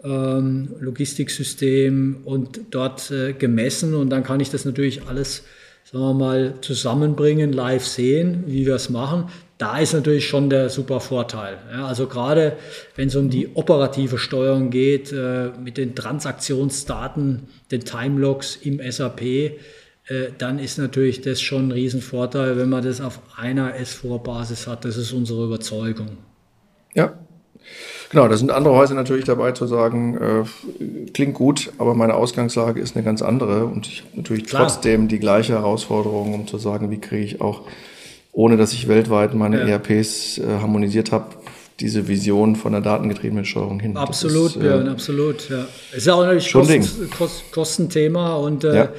ähm, Logistiksystem und dort äh, gemessen und dann kann ich das natürlich alles sagen wir mal, zusammenbringen, live sehen, wie wir es machen da ist natürlich schon der super Vorteil. Ja, also gerade wenn es um die operative Steuerung geht, äh, mit den Transaktionsdaten, den Timelogs im SAP, äh, dann ist natürlich das schon ein Riesenvorteil, wenn man das auf einer S4-Basis hat. Das ist unsere Überzeugung. Ja, Genau, da sind andere Häuser natürlich dabei zu sagen, äh, klingt gut, aber meine Ausgangslage ist eine ganz andere und ich habe natürlich Klar. trotzdem die gleiche Herausforderung, um zu sagen, wie kriege ich auch ohne dass ich weltweit meine ja. ERPs äh, harmonisiert habe, diese Vision von der datengetriebenen Steuerung hin. Absolut, ist, Björn, äh, absolut. Ja. Ist ja auch natürlich Kosten, Kost, Kostenthema und äh, ja.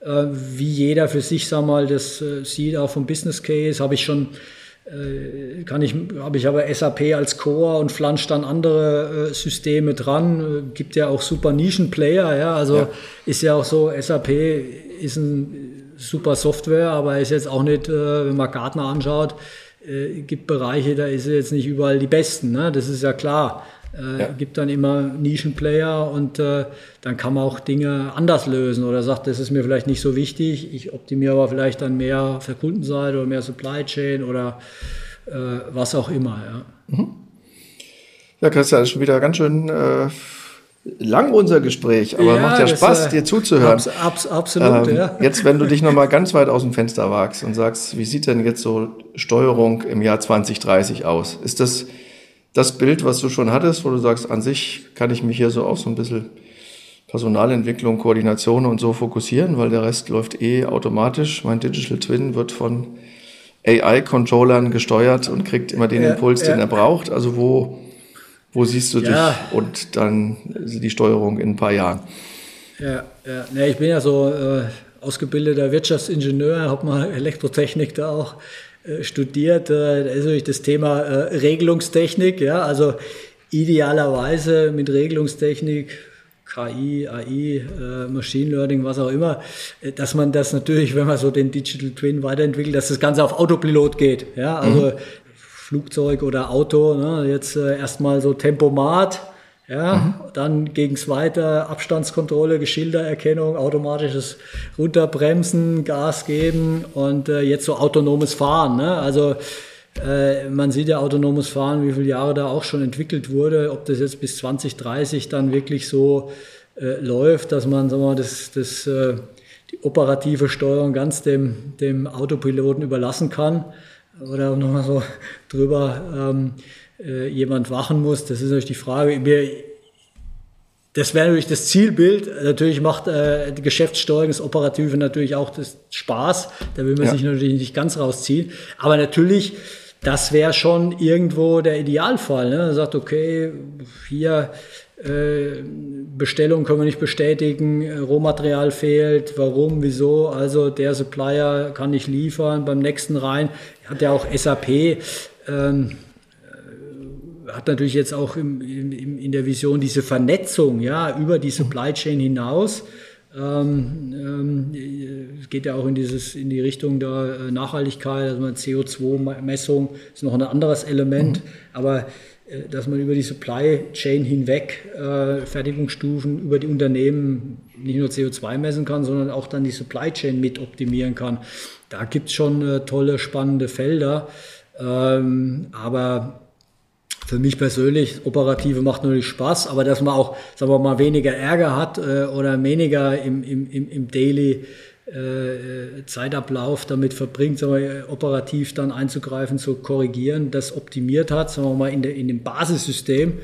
äh, wie jeder für sich, sag mal, das äh, sieht, auch vom Business Case, habe ich schon äh, kann ich, habe ich aber SAP als Core und flansch dann andere Systeme dran. Gibt ja auch super Nischenplayer, ja. Also ja. ist ja auch so, SAP ist ein super Software, aber ist jetzt auch nicht, äh, wenn man Gartner anschaut, äh, gibt Bereiche, da ist er jetzt nicht überall die Besten. Ne? Das ist ja klar. Äh, ja. Gibt dann immer Nischenplayer und dann kann man auch Dinge anders lösen oder sagt, das ist mir vielleicht nicht so wichtig. Ich optimiere aber vielleicht dann mehr der Kundenseite oder mehr Supply Chain oder was auch immer. Ja, mhm. ja Christian, ist schon wieder ganz schön äh, lang unser Gespräch, aber ja, macht ja Spaß, äh, dir zuzuhören. Abs, abs, absolut, ähm, ja. Jetzt, wenn du dich nochmal ganz weit aus dem Fenster wagst und sagst, wie sieht denn jetzt so Steuerung im Jahr 2030 aus? Ist das das Bild, was du schon hattest, wo du sagst, an sich kann ich mich hier so auf so ein bisschen Personalentwicklung, Koordination und so fokussieren, weil der Rest läuft eh automatisch. Mein Digital Twin wird von AI-Controllern gesteuert und kriegt immer den Impuls, ja, den er braucht. Also wo wo siehst du ja. dich und dann die Steuerung in ein paar Jahren? Ja, ja. ja ich bin ja so äh, ausgebildeter Wirtschaftsingenieur, habe mal Elektrotechnik da auch äh, studiert. Äh, da ist natürlich das Thema äh, Regelungstechnik, ja, also idealerweise mit Regelungstechnik KI, AI, äh, Machine Learning, was auch immer, äh, dass man das natürlich, wenn man so den Digital Twin weiterentwickelt, dass das Ganze auf Autopilot geht. Ja, also mhm. Flugzeug oder Auto, ne? jetzt äh, erstmal so Tempomat, ja, mhm. dann ging's weiter, Abstandskontrolle, Geschildererkennung, automatisches Runterbremsen, Gas geben und äh, jetzt so autonomes Fahren. Ne? Also äh, man sieht ja autonomes Fahren, wie viele Jahre da auch schon entwickelt wurde, ob das jetzt bis 2030 dann wirklich so äh, läuft, dass man sagen wir, mal, das, das, äh, die operative Steuerung ganz dem, dem Autopiloten überlassen kann. Oder nochmal so [LAUGHS] drüber ähm, äh, jemand machen muss. Das ist natürlich die Frage. Wir, das wäre natürlich das Zielbild. Natürlich macht äh, die Geschäftssteuerung, das Operative natürlich auch das Spaß. Da will man ja. sich natürlich nicht ganz rausziehen. Aber natürlich, das wäre schon irgendwo der Idealfall. Ne? Man sagt, okay, hier äh, Bestellung können wir nicht bestätigen, Rohmaterial fehlt, warum, wieso, also der Supplier kann nicht liefern, beim nächsten rein, hat ja auch SAP, ähm, äh, hat natürlich jetzt auch im, im, in der Vision diese Vernetzung, ja, über die Supply Chain hinaus. Ähm, ähm, es geht ja auch in, dieses, in die Richtung der äh, Nachhaltigkeit, also CO2-Messung ist noch ein anderes Element, mhm. aber äh, dass man über die Supply Chain hinweg äh, Fertigungsstufen über die Unternehmen nicht nur CO2 messen kann, sondern auch dann die Supply Chain mit optimieren kann. Da gibt es schon äh, tolle, spannende Felder. Ähm, aber für mich persönlich, operative macht natürlich Spaß, aber dass man auch, sagen wir mal, weniger Ärger hat äh, oder weniger im, im, im, im Daily äh, Zeitablauf damit verbringt, sagen wir, operativ dann einzugreifen, zu korrigieren, das optimiert hat, sagen wir mal, in, der, in dem Basissystem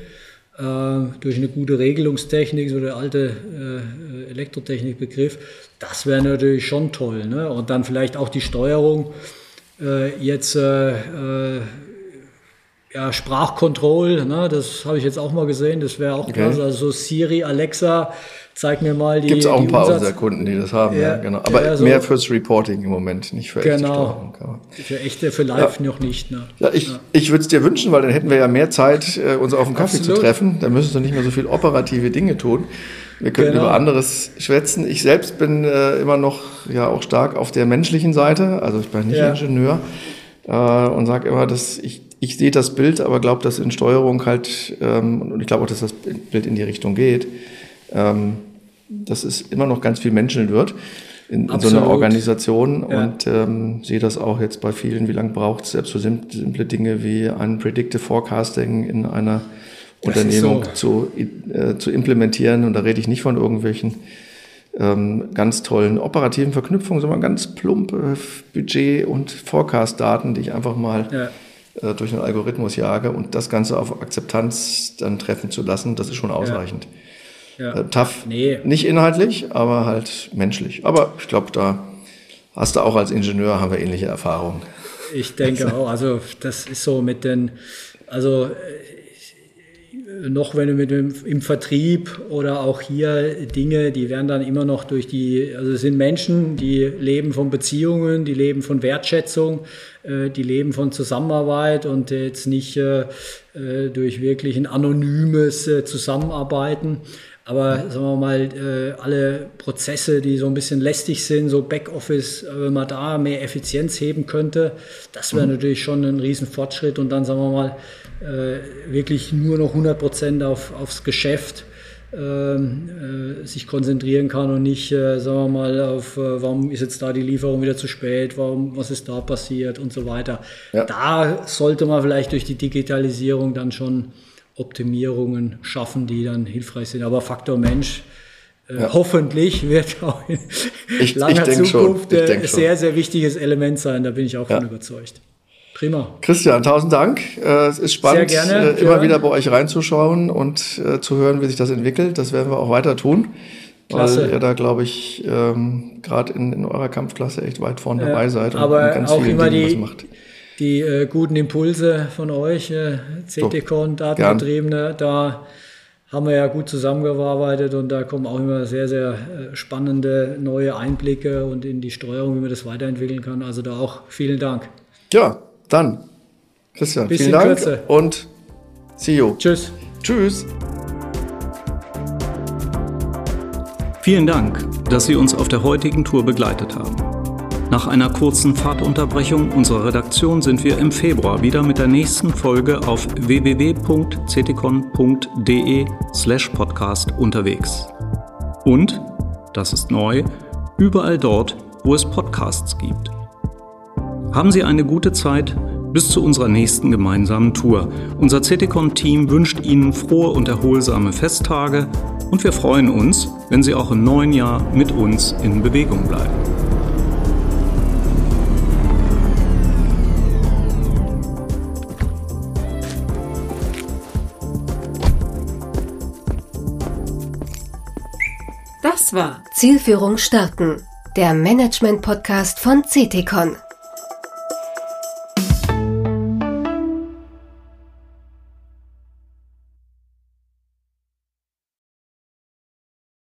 äh, durch eine gute Regelungstechnik, so der alte äh, Elektrotechnikbegriff, das wäre natürlich schon toll. Ne? Und dann vielleicht auch die Steuerung äh, jetzt äh, äh, ja, Sprachcontrol, ne, das habe ich jetzt auch mal gesehen, das wäre auch okay. klasse. Also Siri, Alexa, zeig mir mal die. Gibt es auch ein paar Umsatz unserer Kunden, die das haben, ja, ja genau. Aber ja, so mehr fürs Reporting im Moment, nicht für echte genau. Steuerung. Für echte, für live ja. noch nicht. Ne? Ja, ich, ich würde es dir wünschen, weil dann hätten wir ja mehr Zeit, äh, uns auf dem Kaffee Absolut. zu treffen. Dann müsstest du nicht mehr so viel operative Dinge tun. Wir könnten genau. über anderes schwätzen. Ich selbst bin äh, immer noch ja auch stark auf der menschlichen Seite. Also ich bin nicht Ingenieur äh, und sage immer, dass ich ich sehe das Bild, aber glaube, dass in Steuerung halt, ähm, und ich glaube auch, dass das Bild in die Richtung geht, ähm, dass es immer noch ganz viel menscheln wird in, in so einer Organisation ja. und ähm, sehe das auch jetzt bei vielen, wie lange braucht es selbst so simple Dinge wie ein Predictive Forecasting in einer Unternehmung so. zu, äh, zu implementieren und da rede ich nicht von irgendwelchen ähm, ganz tollen operativen Verknüpfungen, sondern ganz plumpe Budget- und Forecast-Daten, die ich einfach mal ja. äh, durch einen Algorithmus jage und das Ganze auf Akzeptanz dann treffen zu lassen, das ist schon ausreichend. Ja. Ja. Äh, tough. Nee. Nicht inhaltlich, aber halt menschlich. Aber ich glaube, da hast du auch als Ingenieur, haben wir ähnliche Erfahrungen. Ich denke auch. Also das ist so mit den, also äh, noch wenn du mit dem im Vertrieb oder auch hier Dinge, die werden dann immer noch durch die, also es sind Menschen, die leben von Beziehungen, die leben von Wertschätzung, äh, die leben von Zusammenarbeit und jetzt nicht durch wirklich ein anonymes Zusammenarbeiten. Aber sagen wir mal, äh, alle Prozesse, die so ein bisschen lästig sind, so Backoffice, äh, wenn man da mehr Effizienz heben könnte, das wäre mhm. natürlich schon ein Riesenfortschritt. Und dann sagen wir mal, äh, wirklich nur noch 100 Prozent auf, aufs Geschäft ähm, sich konzentrieren kann und nicht, sagen wir mal, auf, warum ist jetzt da die Lieferung wieder zu spät, warum, was ist da passiert und so weiter. Ja. Da sollte man vielleicht durch die Digitalisierung dann schon Optimierungen schaffen, die dann hilfreich sind. Aber Faktor Mensch äh, ja. hoffentlich wird auch in ich, langer ich Zukunft ein sehr, sehr wichtiges Element sein. Da bin ich auch ja. von überzeugt. Prima. Christian, tausend Dank. Äh, es ist spannend, gerne, äh, immer wieder bei euch reinzuschauen und äh, zu hören, wie sich das entwickelt. Das werden wir auch weiter tun. Klasse. Weil ihr da, glaube ich, ähm, gerade in, in, eurer Kampfklasse echt weit vorne dabei seid und aber ganz auch immer Dingen die, macht die äh, guten Impulse von euch, äh, CTCon, Datenbetriebene, da haben wir ja gut zusammengearbeitet und da kommen auch immer sehr, sehr äh, spannende neue Einblicke und in die Steuerung, wie man das weiterentwickeln kann. Also da auch vielen Dank. Ja, dann. Christian, Bisschen vielen Dank Kürze. und see you. Tschüss. Tschüss. Vielen Dank, dass Sie uns auf der heutigen Tour begleitet haben. Nach einer kurzen Fahrtunterbrechung unserer Redaktion sind wir im Februar wieder mit der nächsten Folge auf www.ctcon.de/podcast unterwegs. Und, das ist neu, überall dort, wo es Podcasts gibt. Haben Sie eine gute Zeit bis zu unserer nächsten gemeinsamen Tour. Unser CTCOM-Team wünscht Ihnen frohe und erholsame Festtage und wir freuen uns, wenn Sie auch im neuen Jahr mit uns in Bewegung bleiben. Das war Zielführung starten, der Management-Podcast von CTCON.